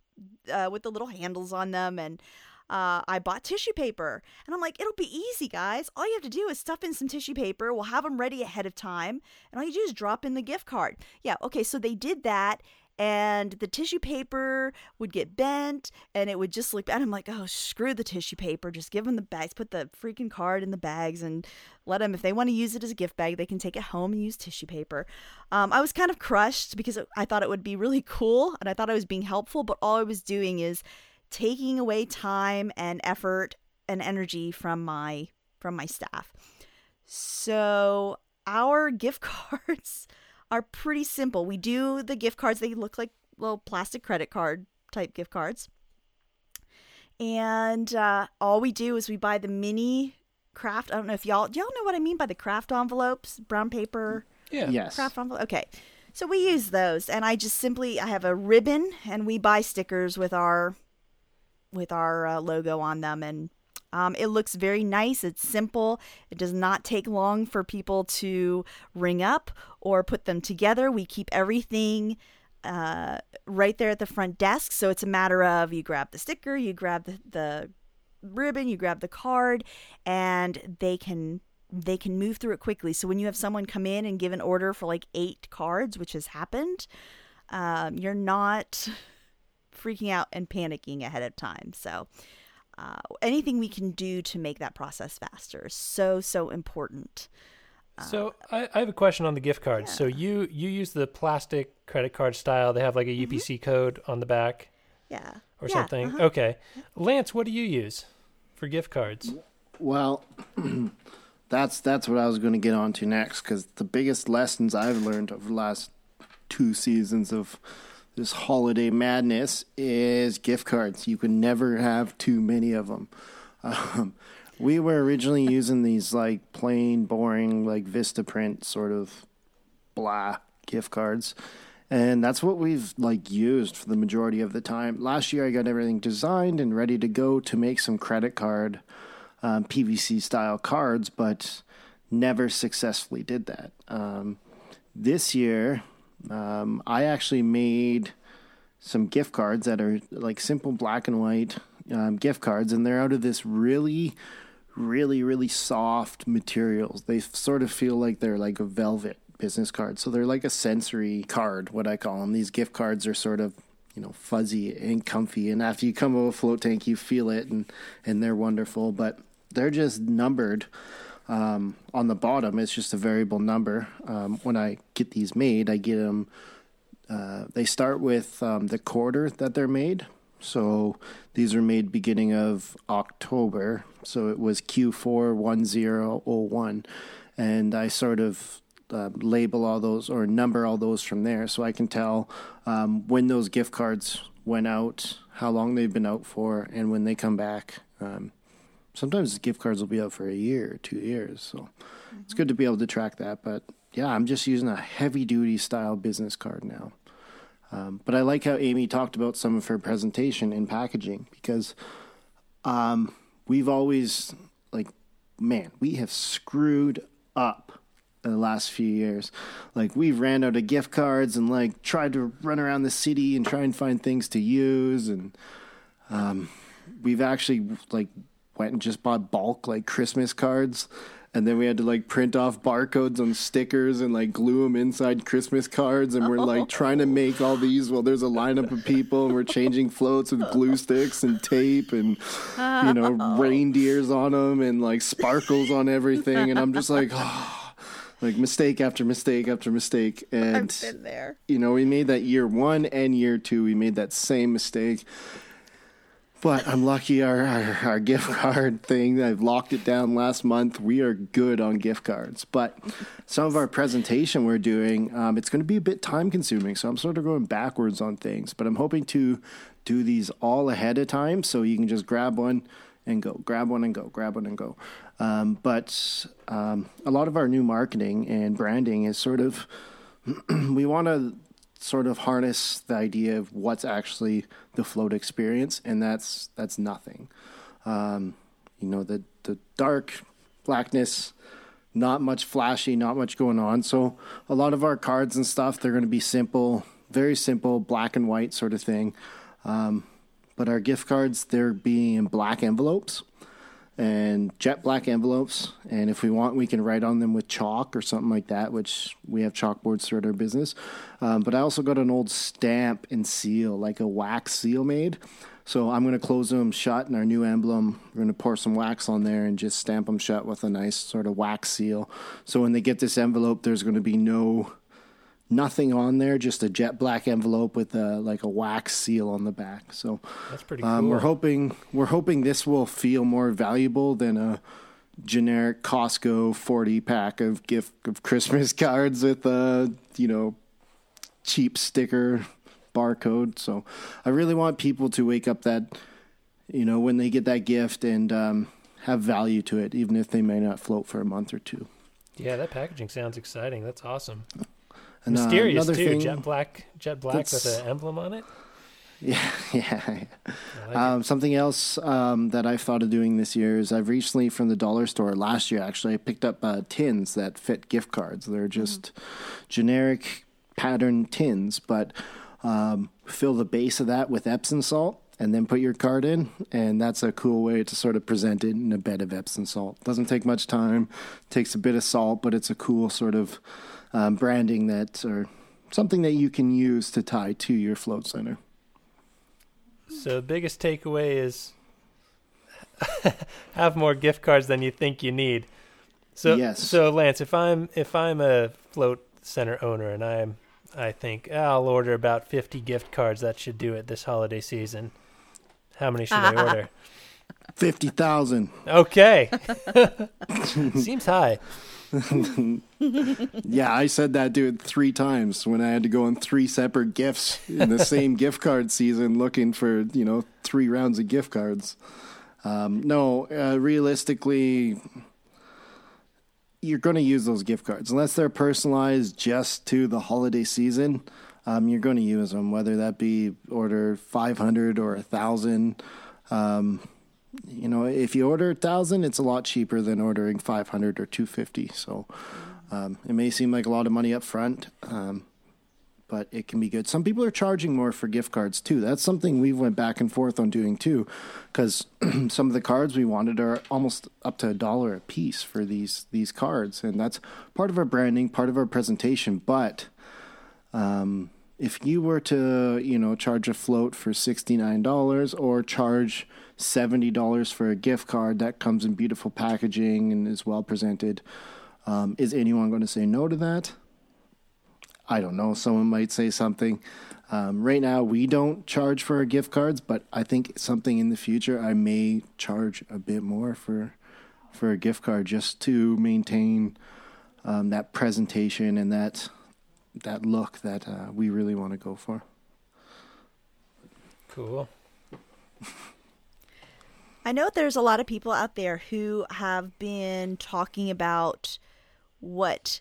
uh, with the little handles on them and. Uh, I bought tissue paper and I'm like, it'll be easy, guys. All you have to do is stuff in some tissue paper. We'll have them ready ahead of time. And all you do is drop in the gift card. Yeah, okay, so they did that and the tissue paper would get bent and it would just look bad. I'm like, oh, screw the tissue paper. Just give them the bags, put the freaking card in the bags and let them, if they want to use it as a gift bag, they can take it home and use tissue paper. Um, I was kind of crushed because I thought it would be really cool and I thought I was being helpful, but all I was doing is taking away time and effort and energy from my from my staff. So our gift cards are pretty simple. We do the gift cards, they look like little plastic credit card type gift cards. And uh, all we do is we buy the mini kraft. I don't know if y'all, do y'all know what I mean by the kraft envelopes? Brown paper Yeah. yes. kraft envelope. Okay. So we use those and I just simply I have a ribbon and we buy stickers with our with our uh, logo on them and um, it looks very nice. It's simple. It does not take long for people to ring up or put them together. We keep everything uh, right there at the front desk. So it's a matter of you grab the sticker, you grab the, the ribbon, you grab the card, and they can they can move through it quickly. So when you have someone come in and give an order for like eight cards, which has happened, um, you're not freaking out and panicking ahead of time. So uh, anything we can do to make that process faster is so so important. So I, I have a question on the gift cards. So you you use the plastic credit card style. They have like a UPC code on the back Yeah. or Yeah, something. uh-huh. Okay, Lance, what do you use for gift cards? Well, that's that's what I was going to get on to next because the biggest lessons I've learned over the last two seasons of this holiday madness is gift cards. You can never have too many of them. Um, we were originally using these like plain, boring, like Vistaprint sort of blah gift cards. And that's what we've like used for the majority of the time. Last year, I got everything designed and ready to go to make some credit card um, PVC style cards, but never successfully did that. Um, this year, um, I actually made some gift cards that are like simple black and white um, gift cards, and they're out of this really, really, really soft materials. They sort of feel like they're like a velvet business card. So they're like a sensory card, what I call them. These gift cards are sort of you know fuzzy and comfy and after you come a float tank you feel it and and they're wonderful but they're just numbered um, on the bottom it's just a variable number. Um, when i get these made i get them uh, they start with um, the quarter that they're made. So these are made beginning of october. So it was q4 1001 and i sort of uh, label all those or number all those from there so I can tell um, when those gift cards went out, how long they've been out for, and when they come back. Um, sometimes gift cards will be out for a year two years. So mm-hmm. it's good to be able to track that. But yeah, I'm just using a heavy duty style business card now. Um, but I like how Amy talked about some of her presentation and packaging because um, we've always, like, man, we have screwed up the last few years. Like we've ran out of gift cards and like tried to run around the city and try and find things to use and um, we've actually like went and just bought bulk like Christmas cards. And then we had to like print off barcodes on stickers and like glue them inside Christmas cards. And we're like trying to make all these while there's a lineup of people and we're changing floats with glue sticks and tape and you know reindeers on them and like sparkles on everything. And I'm just like oh like mistake after mistake after mistake. And I've been there. you know we made that year one and year two. We made that same mistake but i'm lucky our, our, our gift card thing i've locked it down last month. We are good on gift cards. But some of our presentation we're doing um, it's going to be a bit time consuming so i'm sort of going backwards on things. But i'm hoping to do these all ahead of time so you can just grab one and go grab one and go grab one and go. Um, but um, a lot of our new marketing and branding is sort of we want to sort of harness the idea of what's actually the float experience, and that's that's nothing. Um, you know, the the dark blackness, not much flashy, not much going on. So a lot of our cards and stuff they're going to be simple, very simple, black and white sort of thing. Um, but our gift cards they're being in black envelopes and jet black envelopes. And if we want, we can write on them with chalk or something like that, which we have chalkboards throughout our business. Um, but I also got an old stamp and seal, like a wax seal made. So I'm going to close them shut in our new emblem. We're going to pour some wax on there and just stamp them shut with a nice sort of wax seal. So when they get this envelope, there's going to be no nothing on there, just a jet black envelope with a like a wax seal on the back. So that's pretty cool. Um, we're hoping we're hoping this will feel more valuable than a generic Costco forty pack of gift of Christmas cards with a you know cheap sticker barcode. So I really want people to wake up that you know when they get that gift and um, have value to it, even if they may not float for a month or two. Yeah, that packaging sounds exciting. That's awesome. And, uh, Mysterious another too. thing- jet black, jet black with an emblem on it. Yeah, yeah. Like Um, something else um, that I've thought of doing this year is I've recently from the dollar store last year actually I picked up uh, tins that fit gift cards. They're just generic pattern tins, but um, fill the base of that with Epsom salt and then put your card in, and that's a cool way to sort of present it in a bed of Epsom salt. Doesn't take much time, takes a bit of salt, but it's a cool sort of um, branding that or something that you can use to tie to your float center. So the biggest takeaway is have more gift cards than you think you need. So Yes. so Lance, if I'm if I'm a float center owner and I'm I think "Ah, I'll order about 50 gift cards that should do it this holiday season. How many should I order? Fifty thousand. Okay. Seems high. Yeah, I said that dude three times when I had to go on three separate gifts in the same gift card season looking for, you know, three rounds of gift cards. Um, no, uh, realistically, you're going to use those gift cards unless they're personalized just to the holiday season. Um, you're going to use them, whether that be order 500 or a thousand. Um, you know, if you order a thousand, it's a lot cheaper than ordering 500 or 250. So um, it may seem like a lot of money up front, um, but it can be good. Some people are charging more for gift cards too. That's something we went back and forth on doing too, because some of the cards we wanted are almost up to a dollar a piece for these these cards, and that's part of our branding, part of our presentation. But um, if you were to, you know, charge a float for sixty nine dollars or charge seventy dollars for a gift card that comes in beautiful packaging and is well presented, um, is anyone going to say no to that? I don't know. Someone might say something. Um, right now, we don't charge for our gift cards, but I think something in the future, I may charge a bit more for for a gift card just to maintain um, that presentation and that that look that uh, we really want to go for. Cool. I know there's a lot of people out there who have been talking about what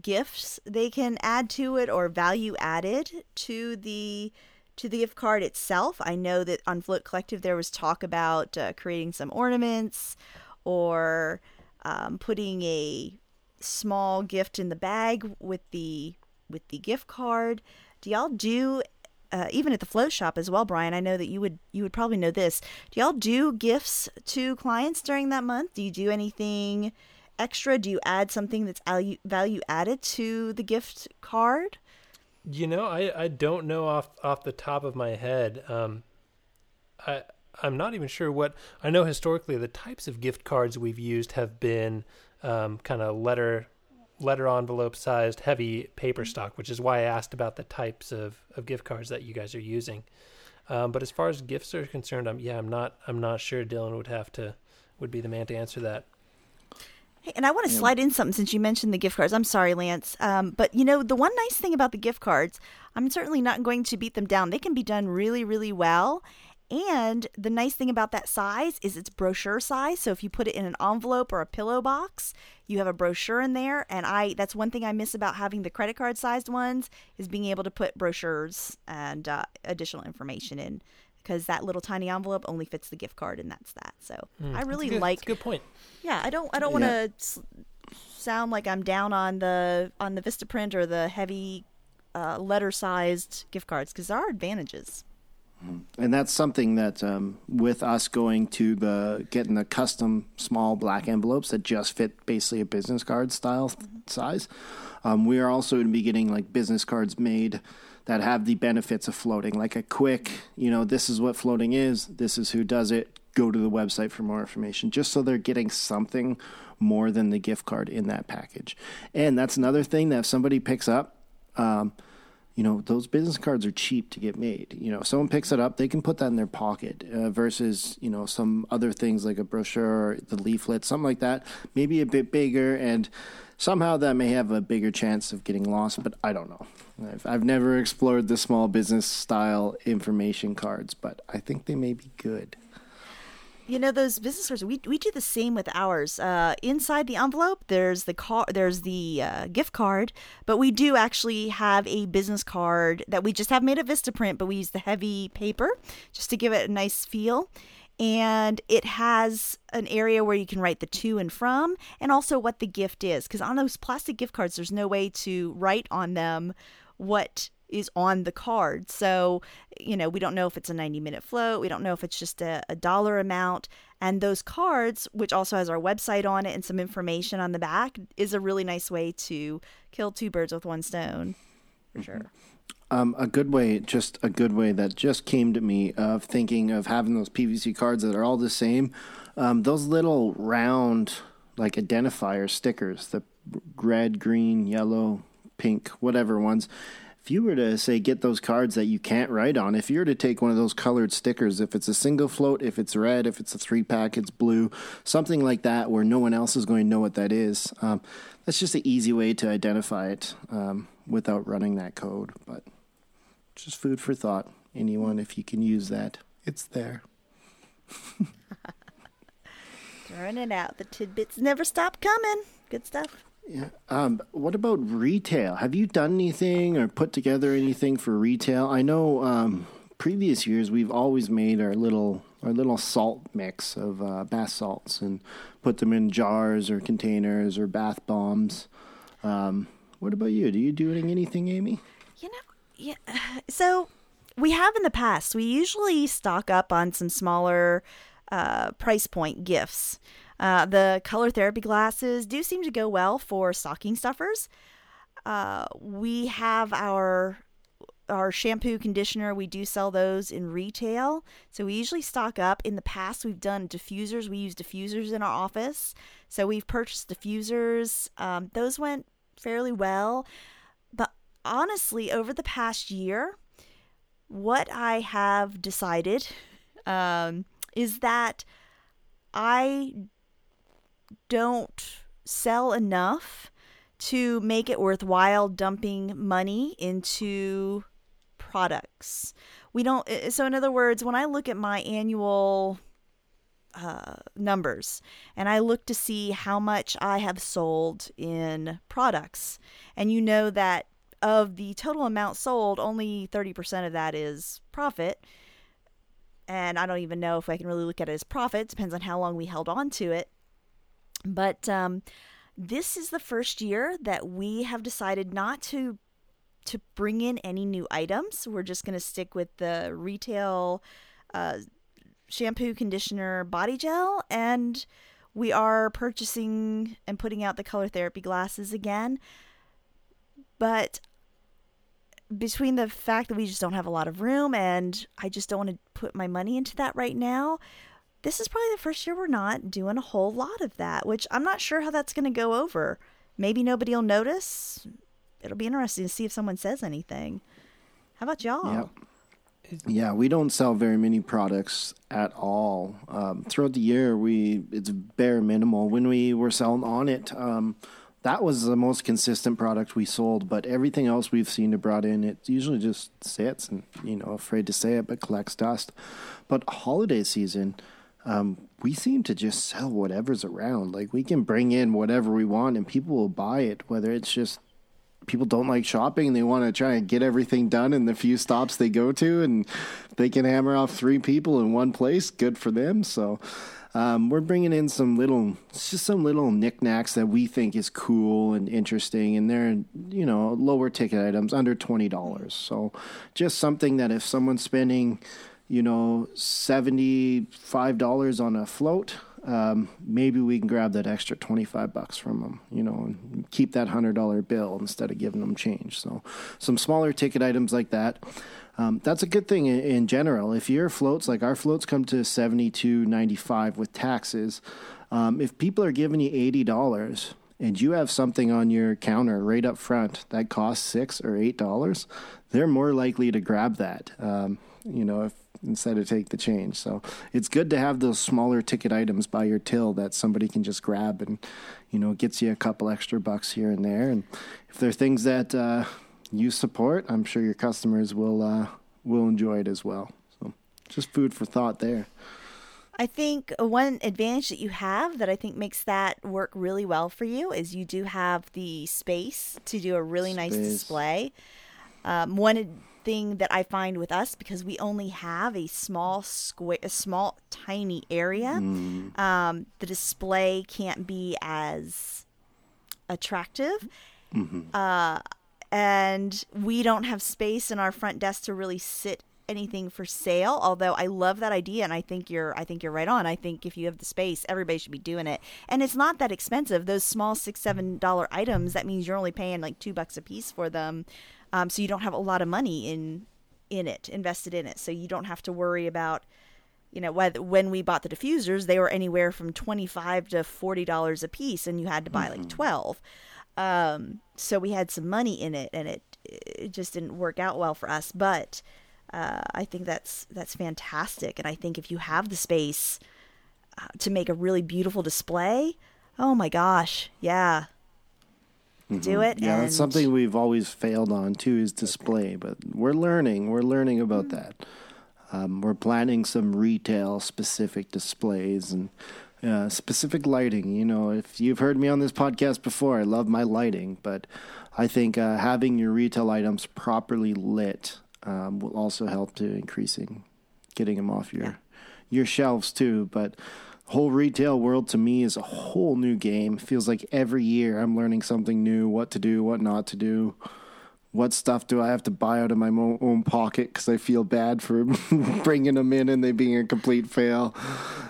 gifts they can add to it or value added to the to the gift card itself. I know that on Float Collective there was talk about uh, creating some ornaments or um, putting a small gift in the bag with the with the gift card. Do y'all do uh, even at the Float Shop as well, Brian? I know that you would you would probably know this. Do y'all do gifts to clients during that month? Do you do anything extra? Do you add something that's value value added to the gift card? You know, I, I don't know off off the top of my head. Um, I I'm not even sure what I know historically. The types of gift cards we've used have been um, kind of letter letter envelope sized heavy paper stock, which is why I asked about the types of, of gift cards that you guys are using. Um, but as far as gifts are concerned, I'm yeah, I'm not I'm not sure Dylan would have to would be the man to answer that. Hey, and I want to yeah. slide in something since you mentioned the gift cards. I'm sorry, Lance. Um, but you know, the one nice thing about the gift cards, I'm certainly not going to beat them down. They can be done really, really well. And the nice thing about that size is it's brochure size. So if you put it in an envelope or a pillow box, you have a brochure in there. And I that's one thing I miss about having the credit card sized ones is being able to put brochures and uh, additional information in because that little tiny envelope only fits the gift card and that's that. So mm, I really good, like. good point. Yeah, I don't. I don't want to yeah. sound like I'm down on the on the Vistaprint or the heavy uh, letter sized gift cards because there are advantages. And that's something that, um, with us going to the getting the custom small black envelopes that just fit basically a business card style mm-hmm. size, um, we are also going to be getting like business cards made that have the benefits of floating, like a quick, you know, this is what floating is, this is who does it. Go to the website for more information, just so they're getting something more than the gift card in that package. And that's another thing that if somebody picks up. Um, you know those business cards are cheap to get made. You know if someone picks it up they can put that in their pocket uh, versus you know some other things like a brochure or the leaflet something like that. Maybe a bit bigger and somehow that may have a bigger chance of getting lost but i don't know. I've, I've never explored the small business style information cards but i think they may be good you know those business cards. We we do the same with ours. Uh, inside the envelope, there's the car, there's the uh, gift card, but we do actually have a business card that we just have made a Vistaprint, but we use the heavy paper just to give it a nice feel. And it has an area where you can write the to and from, and also what the gift is. Because on those plastic gift cards, there's no way to write on them what is on the card. So, you know, we don't know if it's a 90 minute float. We don't know if it's just a, a, dollar amount. And those cards, which also has our website on it and some information on the back, is a really nice way to kill two birds with one stone, for sure. Um, a good way, just a good way that just came to me of thinking of having those PVC cards that are all the same. Um, those little round, like identifier stickers, the red, green, yellow, pink, whatever ones if you were to say get those cards that you can't write on, if you were to take one of those colored stickers, if it's a single float, if it's red, if it's a three pack, it's blue, something like that, where no one else is going to know what that is, um, that's just an easy way to identify it um, without running that code. But just food for thought. Anyone, if you can use that, it's there. Throwing it out. The tidbits never stop coming. Good stuff. Yeah. Um, what about retail? Have you done anything or put together anything for retail? I know um, previous years we've always made our little our little salt mix of uh, bath salts and put them in jars or containers or bath bombs. Um, what about you? Do you do anything, Amy? You know, yeah. So we have in the past. We usually stock up on some smaller uh, price point gifts. Uh, the color therapy glasses do seem to go well for stocking stuffers. Uh, we have our our shampoo conditioner. We do sell those in retail. So we usually stock up. In the past we've done diffusers. We use diffusers in our office. So we've purchased diffusers. Um, those went fairly well. But honestly over the past year what i have decided um, is that i don't sell enough to make it worthwhile dumping money into products. We don't, so in other words, when I look at my annual uh, numbers and I look to see how much I have sold in products, and you know that of the total amount sold, only 30% of that is profit. And I don't even know if I can really look at it as profit. Depends on how long we held on to it. But um, this is the first year that we have decided not to to bring in any new items. We're just going to stick with the retail uh, shampoo, conditioner, body gel, and we are purchasing and putting out the color therapy glasses again. But between the fact that we just don't have a lot of room and I just don't want to put my money into that right now, this is probably the first year we're not doing a whole lot of that, which I'm not sure how that's going to go over. Maybe nobody will notice. It'll be interesting to see if someone says anything. How about y'all? Yeah. Yeah, we don't sell very many products at all. Um, throughout the year, we it's bare minimal. When we were selling Onnit, um, that was the most consistent product we sold. But everything else we've seen to brought in, it usually just sits and you know, afraid to say it, but collects dust. But holiday season, um, we seem to just sell whatever's around. Like we can bring in whatever we want and people will buy it, whether it's just people don't like shopping and they want to try and get everything done in the few stops they go to and they can hammer off three people in one place. Good for them. So, um, we're bringing in some little, just some little knickknacks that we think is cool and interesting, and they're you know lower ticket items under twenty dollars. So, just something that if someone's spending you know, $75 on a float, um, maybe we can grab that extra 25 bucks from them, you know, and keep that $100 bill instead of giving them change. So, some smaller ticket items like that. Um, that's a good thing in, in, general. If your floats, like our floats come to 72.95 with taxes, um, if people are giving you $80 and you have something on your counter right up front that costs 6 or $8, they're more likely to grab that. Um, you know, if instead of take the change. So it's good to have those smaller ticket items by your till that somebody can just grab and, you know, gets you a couple extra bucks here and there. And if there are things that uh, you support, I'm sure your customers will uh, will enjoy it as well. So just food for thought there. I think one advantage that you have that I think makes that work really well for you is you do have the space to do a really space. nice display. Um, one thing that I find with us because we only have a small square, a small tiny area. Mm. Um, the display can't be as attractive. Mm-hmm. Uh, and we don't have space in our front desk to really sit anything for sale although i love that idea and i think you're i think you're right on. I think if you have the space everybody should be doing it. And it's not that expensive. Those small six seven dollar items that means you're only paying like two bucks a piece for them um, so you don't have a lot of money in in it invested in it. So you don't have to worry about you know whether, when we bought the diffusers they were anywhere from 25 to 40 dollars a piece and you had to buy mm-hmm. like 12 um, so we had some money in it and it it just didn't work out well for us. But uh, I think that's that's fantastic and I think if you have the space uh, to make a really beautiful display oh my gosh yeah mm-hmm. do it. Yeah, and... that's something we've always failed on too is display, but we're learning. We're learning about mm-hmm. that. Um, we're planning some retail specific displays and Uh, specific lighting, you know, if you've heard me on this podcast before, I love my lighting, but I think uh, having your retail items properly lit um, will also help to increasing getting them off your your shelves too. But whole retail world to me is a whole new game. Feels like every year I'm learning something new, what to do, what not to do. What stuff do I have to buy out of my mo- own pocket because I feel bad for bringing them in and they being a complete fail.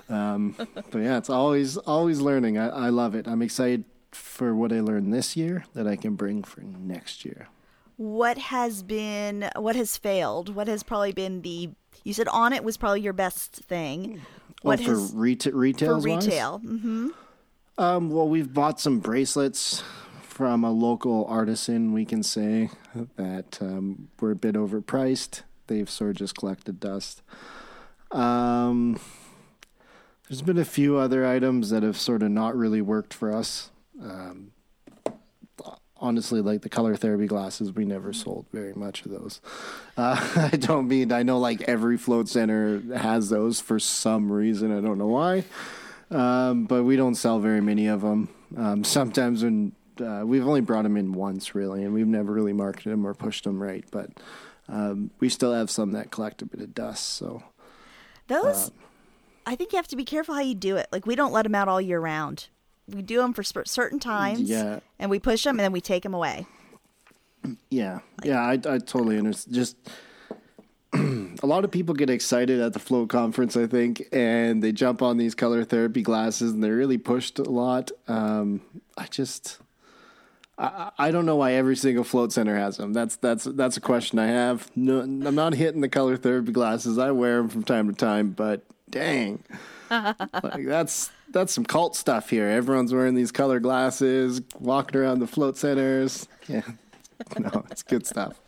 Um, but yeah, it's always always learning. I, I love it. I'm excited for what I learned this year that I can bring for next year. What has been, what has failed? What has probably been the, you said on it was probably your best thing. What well, for has, reta- retail? for retail? Mm-hmm. Um, well, we've bought some bracelets from a local artisan, we can say, that um, were a bit overpriced. They've sort of just collected dust. Um, there's been a few other items that have sort of not really worked for us. Um, honestly, like the color therapy glasses, we never sold very much of those. Uh, I don't mean, I know like every float center has those for some reason. I don't know why. Um, but we don't sell very many of them. Um, sometimes when uh, we've only brought them in once, really, and we've never really marketed them or pushed them right. But um, we still have some that collect a bit of dust. So those, I think you have to be careful how you do it. Like we don't let them out all year round. We do them for certain times, Yeah. and we push them, and then we take them away. Yeah, yeah, I, I totally understand. Just a lot of people get excited at the float conference, I think, and they jump on these color therapy glasses, and they're really pushed a lot. Um, I just, I, I don't know why every single float center has them. That's that's that's a question I have. No, I'm not hitting the color therapy glasses. I wear them from time to time, but dang, like that's that's some cult stuff here. Everyone's wearing these color glasses, walking around the float centers. Yeah, no, it's good stuff.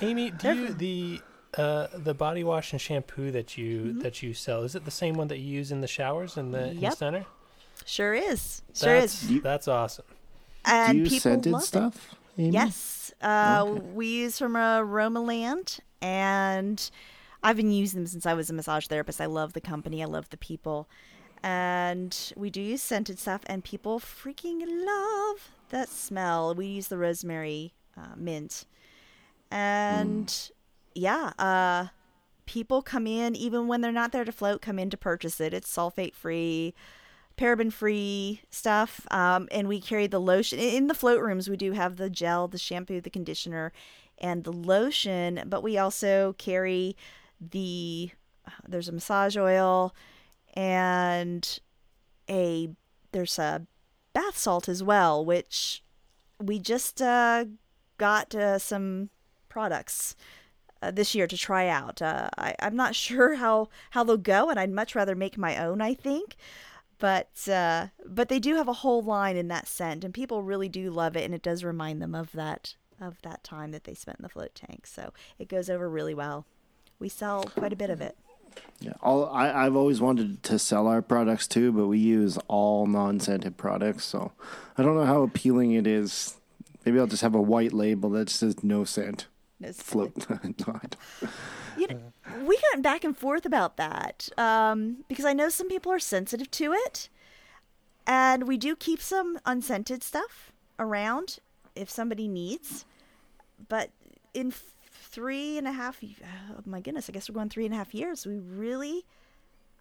Amy, do you the uh, the body wash and shampoo that you that you sell is it the same one that you use in the showers in the, in the Yep. center? Sure is, sure That's, is, That's awesome. and Do you people scented love stuff? Amy? Yes, uh, we use from uh, Roma Land, and I've been using them since I was a massage therapist. I love the company, I love the people, and we do use scented stuff, and people freaking love that smell. We use the rosemary uh, mint, and yeah, uh, people come in even when they're not there to float, come in to purchase it. It's sulfate free paraben free stuff um, and we carry the lotion in the float rooms we do have the gel the shampoo the conditioner and the lotion but we also carry the there's a massage oil and a there's a bath salt as well which we just uh, got uh, some products uh, this year to try out. Uh, I, I'm not sure how, how they'll go, and I'd much rather make my own. I think, but uh, but they do have a whole line in that scent, and people really do love it, and it does remind them of that of that time that they spent in the float tank. So it goes over really well. We sell quite a bit of it. Yeah, all I, I've always wanted to sell our products too, but we use all non-scented products, so I don't know how appealing it is. Maybe I'll just have a white label that says no scent. No, Float. no, I don't. You know, we got back and forth about that um, because I know some people are sensitive to it, and we do keep some unscented stuff around if somebody needs. But in three and a half, oh my goodness, I guess we're going three and a half years. We really,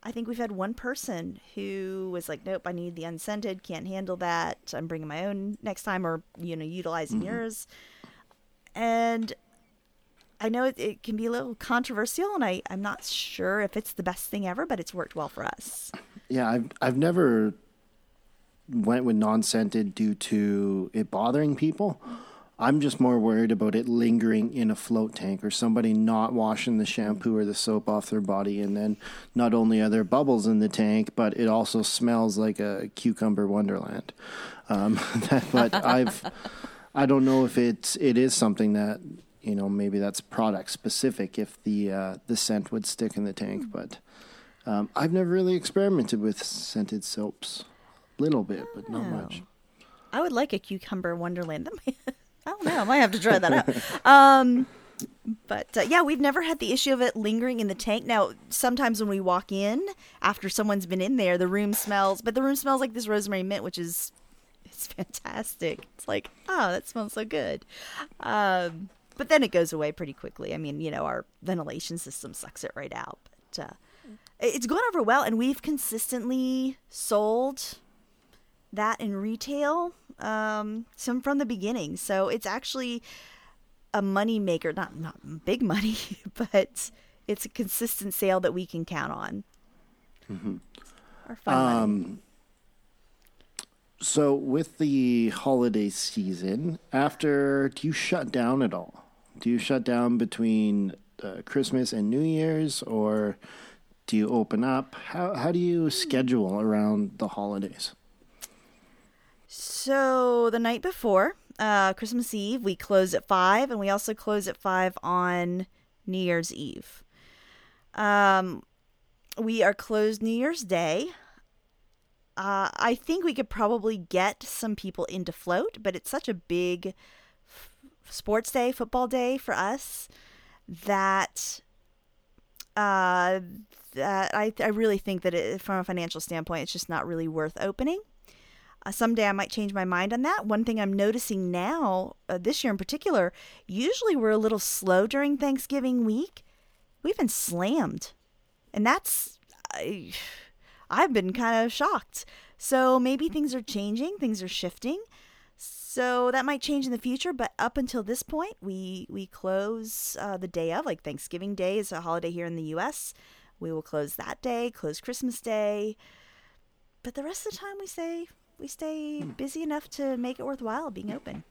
I think we've had one person who was like, "Nope, I need the unscented. Can't handle that. I'm bringing my own next time, or you know, utilizing mm-hmm. yours." And I know it, it can be a little controversial, and I, I'm not sure if it's the best thing ever, but it's worked well for us. Yeah, I've I've never went with non-scented due to it bothering people. I'm just more worried about it lingering in a float tank or somebody not washing the shampoo or the soap off their body, and then not only are there bubbles in the tank, but it also smells like a cucumber wonderland. Um, but I've I don't know if it's it is something that you know maybe that's product specific if the uh, the scent would stick in the tank, but. Um, I've never really experimented with scented soaps. Little bit, but not much. I would like a cucumber wonderland. Don't know. I might have to try that out. Um, But uh, yeah, we've never had the issue of it lingering in the tank. Now, sometimes when we walk in after someone's been in there, the room smells, but the room smells like this rosemary mint, which is it's fantastic. It's like, oh, that smells so good. Um, but then it goes away pretty quickly. I mean, you know, our ventilation system sucks it right out. But uh, it's gone over well, and we've consistently sold that in retail um, some from the beginning. So it's actually a money maker, not not big money, but it's a consistent sale that we can count on. Mm-hmm. Our fun. Um, so with the holiday season, after do you shut down at all? Do you shut down between uh, Christmas and New Year's, or do you open up? How how do you schedule around the holidays? So the night before uh, Christmas Eve, we close at five, and we also close at five on New Year's Eve. Um, we are closed New Year's Day. Uh, I think we could probably get some people into float, but it's such a big f- sports day, football day for us that uh, that I I really think that it, from a financial standpoint, it's just not really worth opening. Uh, someday I might change my mind on that. One thing I'm noticing now, uh, this year in particular, usually we're a little slow during Thanksgiving week. We've been slammed, and that's I, I've been kind of shocked. So maybe things are changing, things are shifting. So that might change in the future, but up until this point, we we close uh, the day of, like Thanksgiving Day is a holiday here in the U.S. We will close that day, close Christmas Day, but the rest of the time we say we stay busy enough to make it worthwhile being open.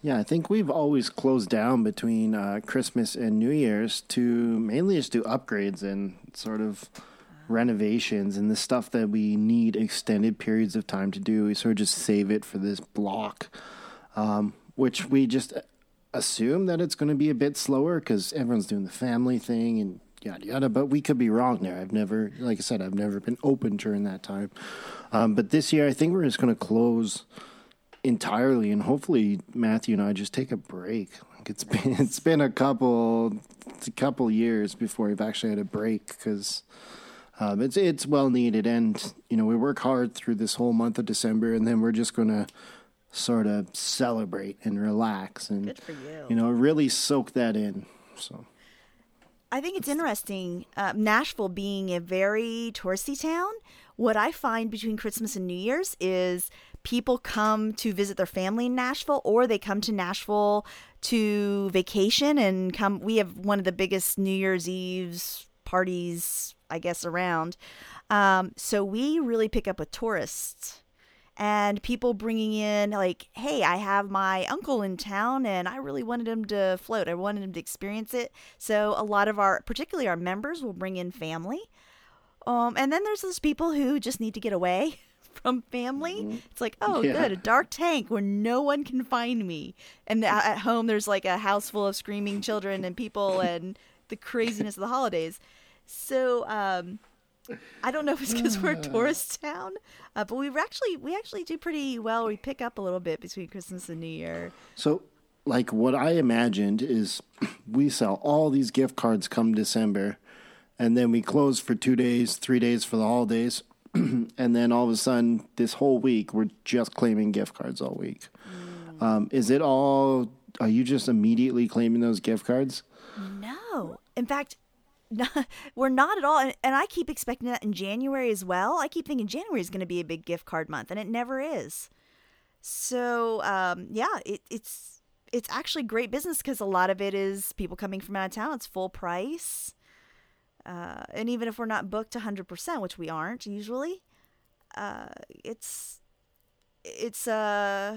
Yeah, I think we've always closed down between uh, Christmas and New Year's to mainly just do upgrades and sort of renovations and the stuff that we need extended periods of time to do. We sort of just save it for this block, um, which we just assume that it's going to be a bit slower because everyone's doing the family thing and yada yada. But we could be wrong there. I've never, like I said, I've never been open during that time. Um, but this year, I think we're just going to close entirely, and hopefully Matthew and I just take a break. Like it's been it's been a couple a couple years before we've actually had a break because. Um, it's it's well needed, and you know we work hard through this whole month of December, and then we're just gonna sort of celebrate and relax, and you. you know really soak that in. So I think it's interesting. Uh, Nashville being a very touristy town, what I find between Christmas and New Year's is people come to visit their family in Nashville, or they come to Nashville to vacation and come. We have one of the biggest New Year's Eve's parties, I guess, around. Um, so we really pick up with tourists and people bringing in like hey i have my uncle in town and i really wanted him to float i wanted him to experience it so a lot of our particularly our members will bring in family um, and then there's those people who just need to get away from family it's like oh Yeah. good a dark tank where no one can find me and at home there's like a house full of screaming children and people and the craziness of the holidays so um I don't know if it's because we're a tourist town, uh, but we actually we actually do pretty well. We pick up a little bit between Christmas and New Year. So, like what I imagined is we sell all these gift cards come December, and then we close for two days, three days for the holidays, and then all of a sudden, this whole week, we're just claiming gift cards all week. Um, is it all? Are you just immediately claiming those gift cards? No, in fact, we're not at all. And, and I keep expecting that in January as well. I keep thinking January is going to be a big gift card month, and it never is. So um, yeah, it, it's it's actually great business because a lot of it is people coming from out of town. It's full price. Uh, and even if we're not booked 100%, which we aren't usually, uh, it's it's uh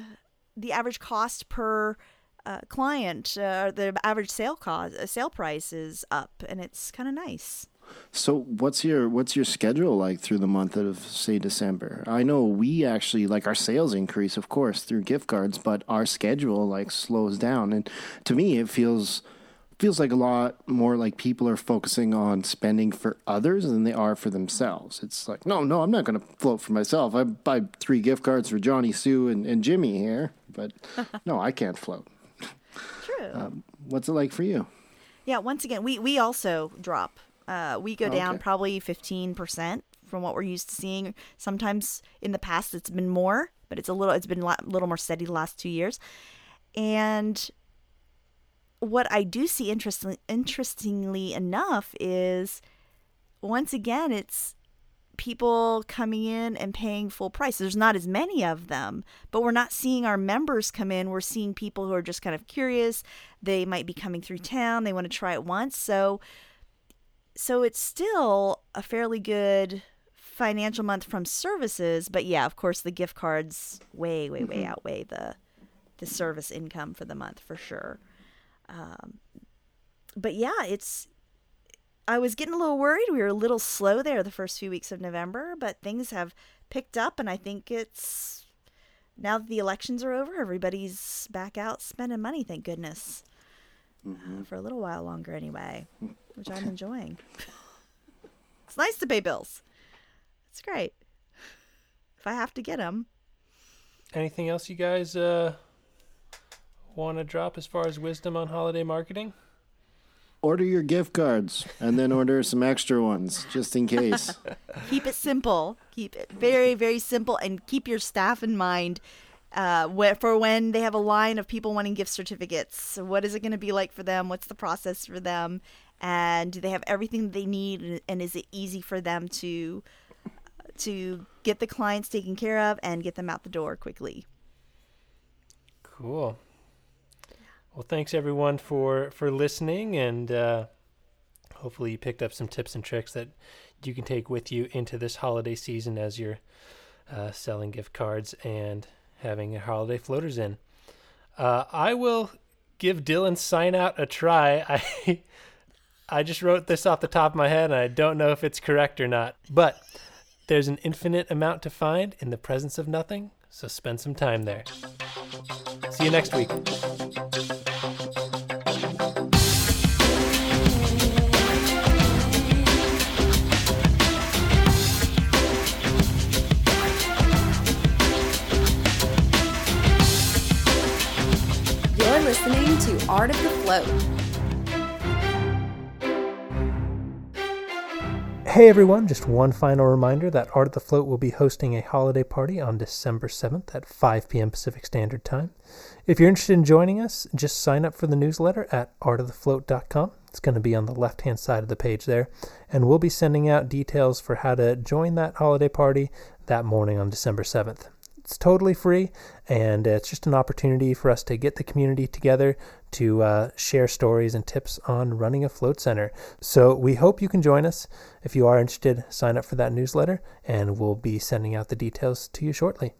the average cost per uh, client uh, the average sale cost uh, sale price is up and it's kind of nice So what's your what's your schedule like through the month of say December? I know we actually like our sales increase, of course, through gift cards, but our schedule like slows down, and to me it feels feels like a lot more like people are focusing on spending for others than they are for themselves. It's like no, no, I'm not going to float for myself. I buy three gift cards for Johnny, Sue, and, and Jimmy here, but no, I can't float. true What's it like for you? Yeah, once again, we we also drop. Uh, we go down Okay. probably fifteen percent from what we're used to seeing. Sometimes in the past it's been more, but it's a little it's been a little more steady the last two years. And what I do see interesting, interestingly enough is once again it's people coming in and paying full price. There's not as many of them, but we're not seeing our members come in. We're seeing people who are just kind of curious. They might be coming through town. They want to try it once. So so it's still a fairly good financial month from services, but yeah, of course the gift cards way way way mm-hmm. outweigh the the service income for the month for sure. Um, but yeah, it's I was getting a little worried. We were a little slow there the first few weeks of November, but things have picked up, and I think it's now that the elections are over, everybody's back out spending money. Thank goodness, uh, for a little while longer anyway, which I'm enjoying. it's nice to pay bills. It's great if I have to get them. Anything else you guys uh, want to drop as far as wisdom on holiday marketing? Order your gift cards and then order some extra ones just in case. keep it simple. Keep it very, very simple, and keep your staff in mind. Uh, for when they have a line of people wanting gift certificates, what is it going to be like for them? What's the process for them? And do they have everything they need? And- And is it easy for them to to get the clients taken care of and get them out the door quickly? Cool. Well, thanks everyone for for listening, and uh, hopefully you picked up some tips and tricks that you can take with you into this holiday season as you're uh, selling gift cards and having your holiday floaters in. Uh, I will give Dylan's sign out a try. I I just wrote this off the top of my head, and I don't know if it's correct or not. But there's an infinite amount to find in the presence of nothing, so spend some time there. See you next week. Listening to Art of the Float. Hey everyone, just one final reminder that Art of the Float will be hosting a holiday party on December 7th at 5 p.m. Pacific Standard Time. If you're interested in joining us, just sign up for the newsletter at artofthefloat.com. It's going to be on the left hand side of the page there, and we'll be sending out details for how to join that holiday party that morning on December 7th. It's totally free, and it's just an opportunity for us to get the community together to uh, share stories and tips on running a float center. So we hope you can join us. If you are interested, sign up for that newsletter, and we'll be sending out the details to you shortly.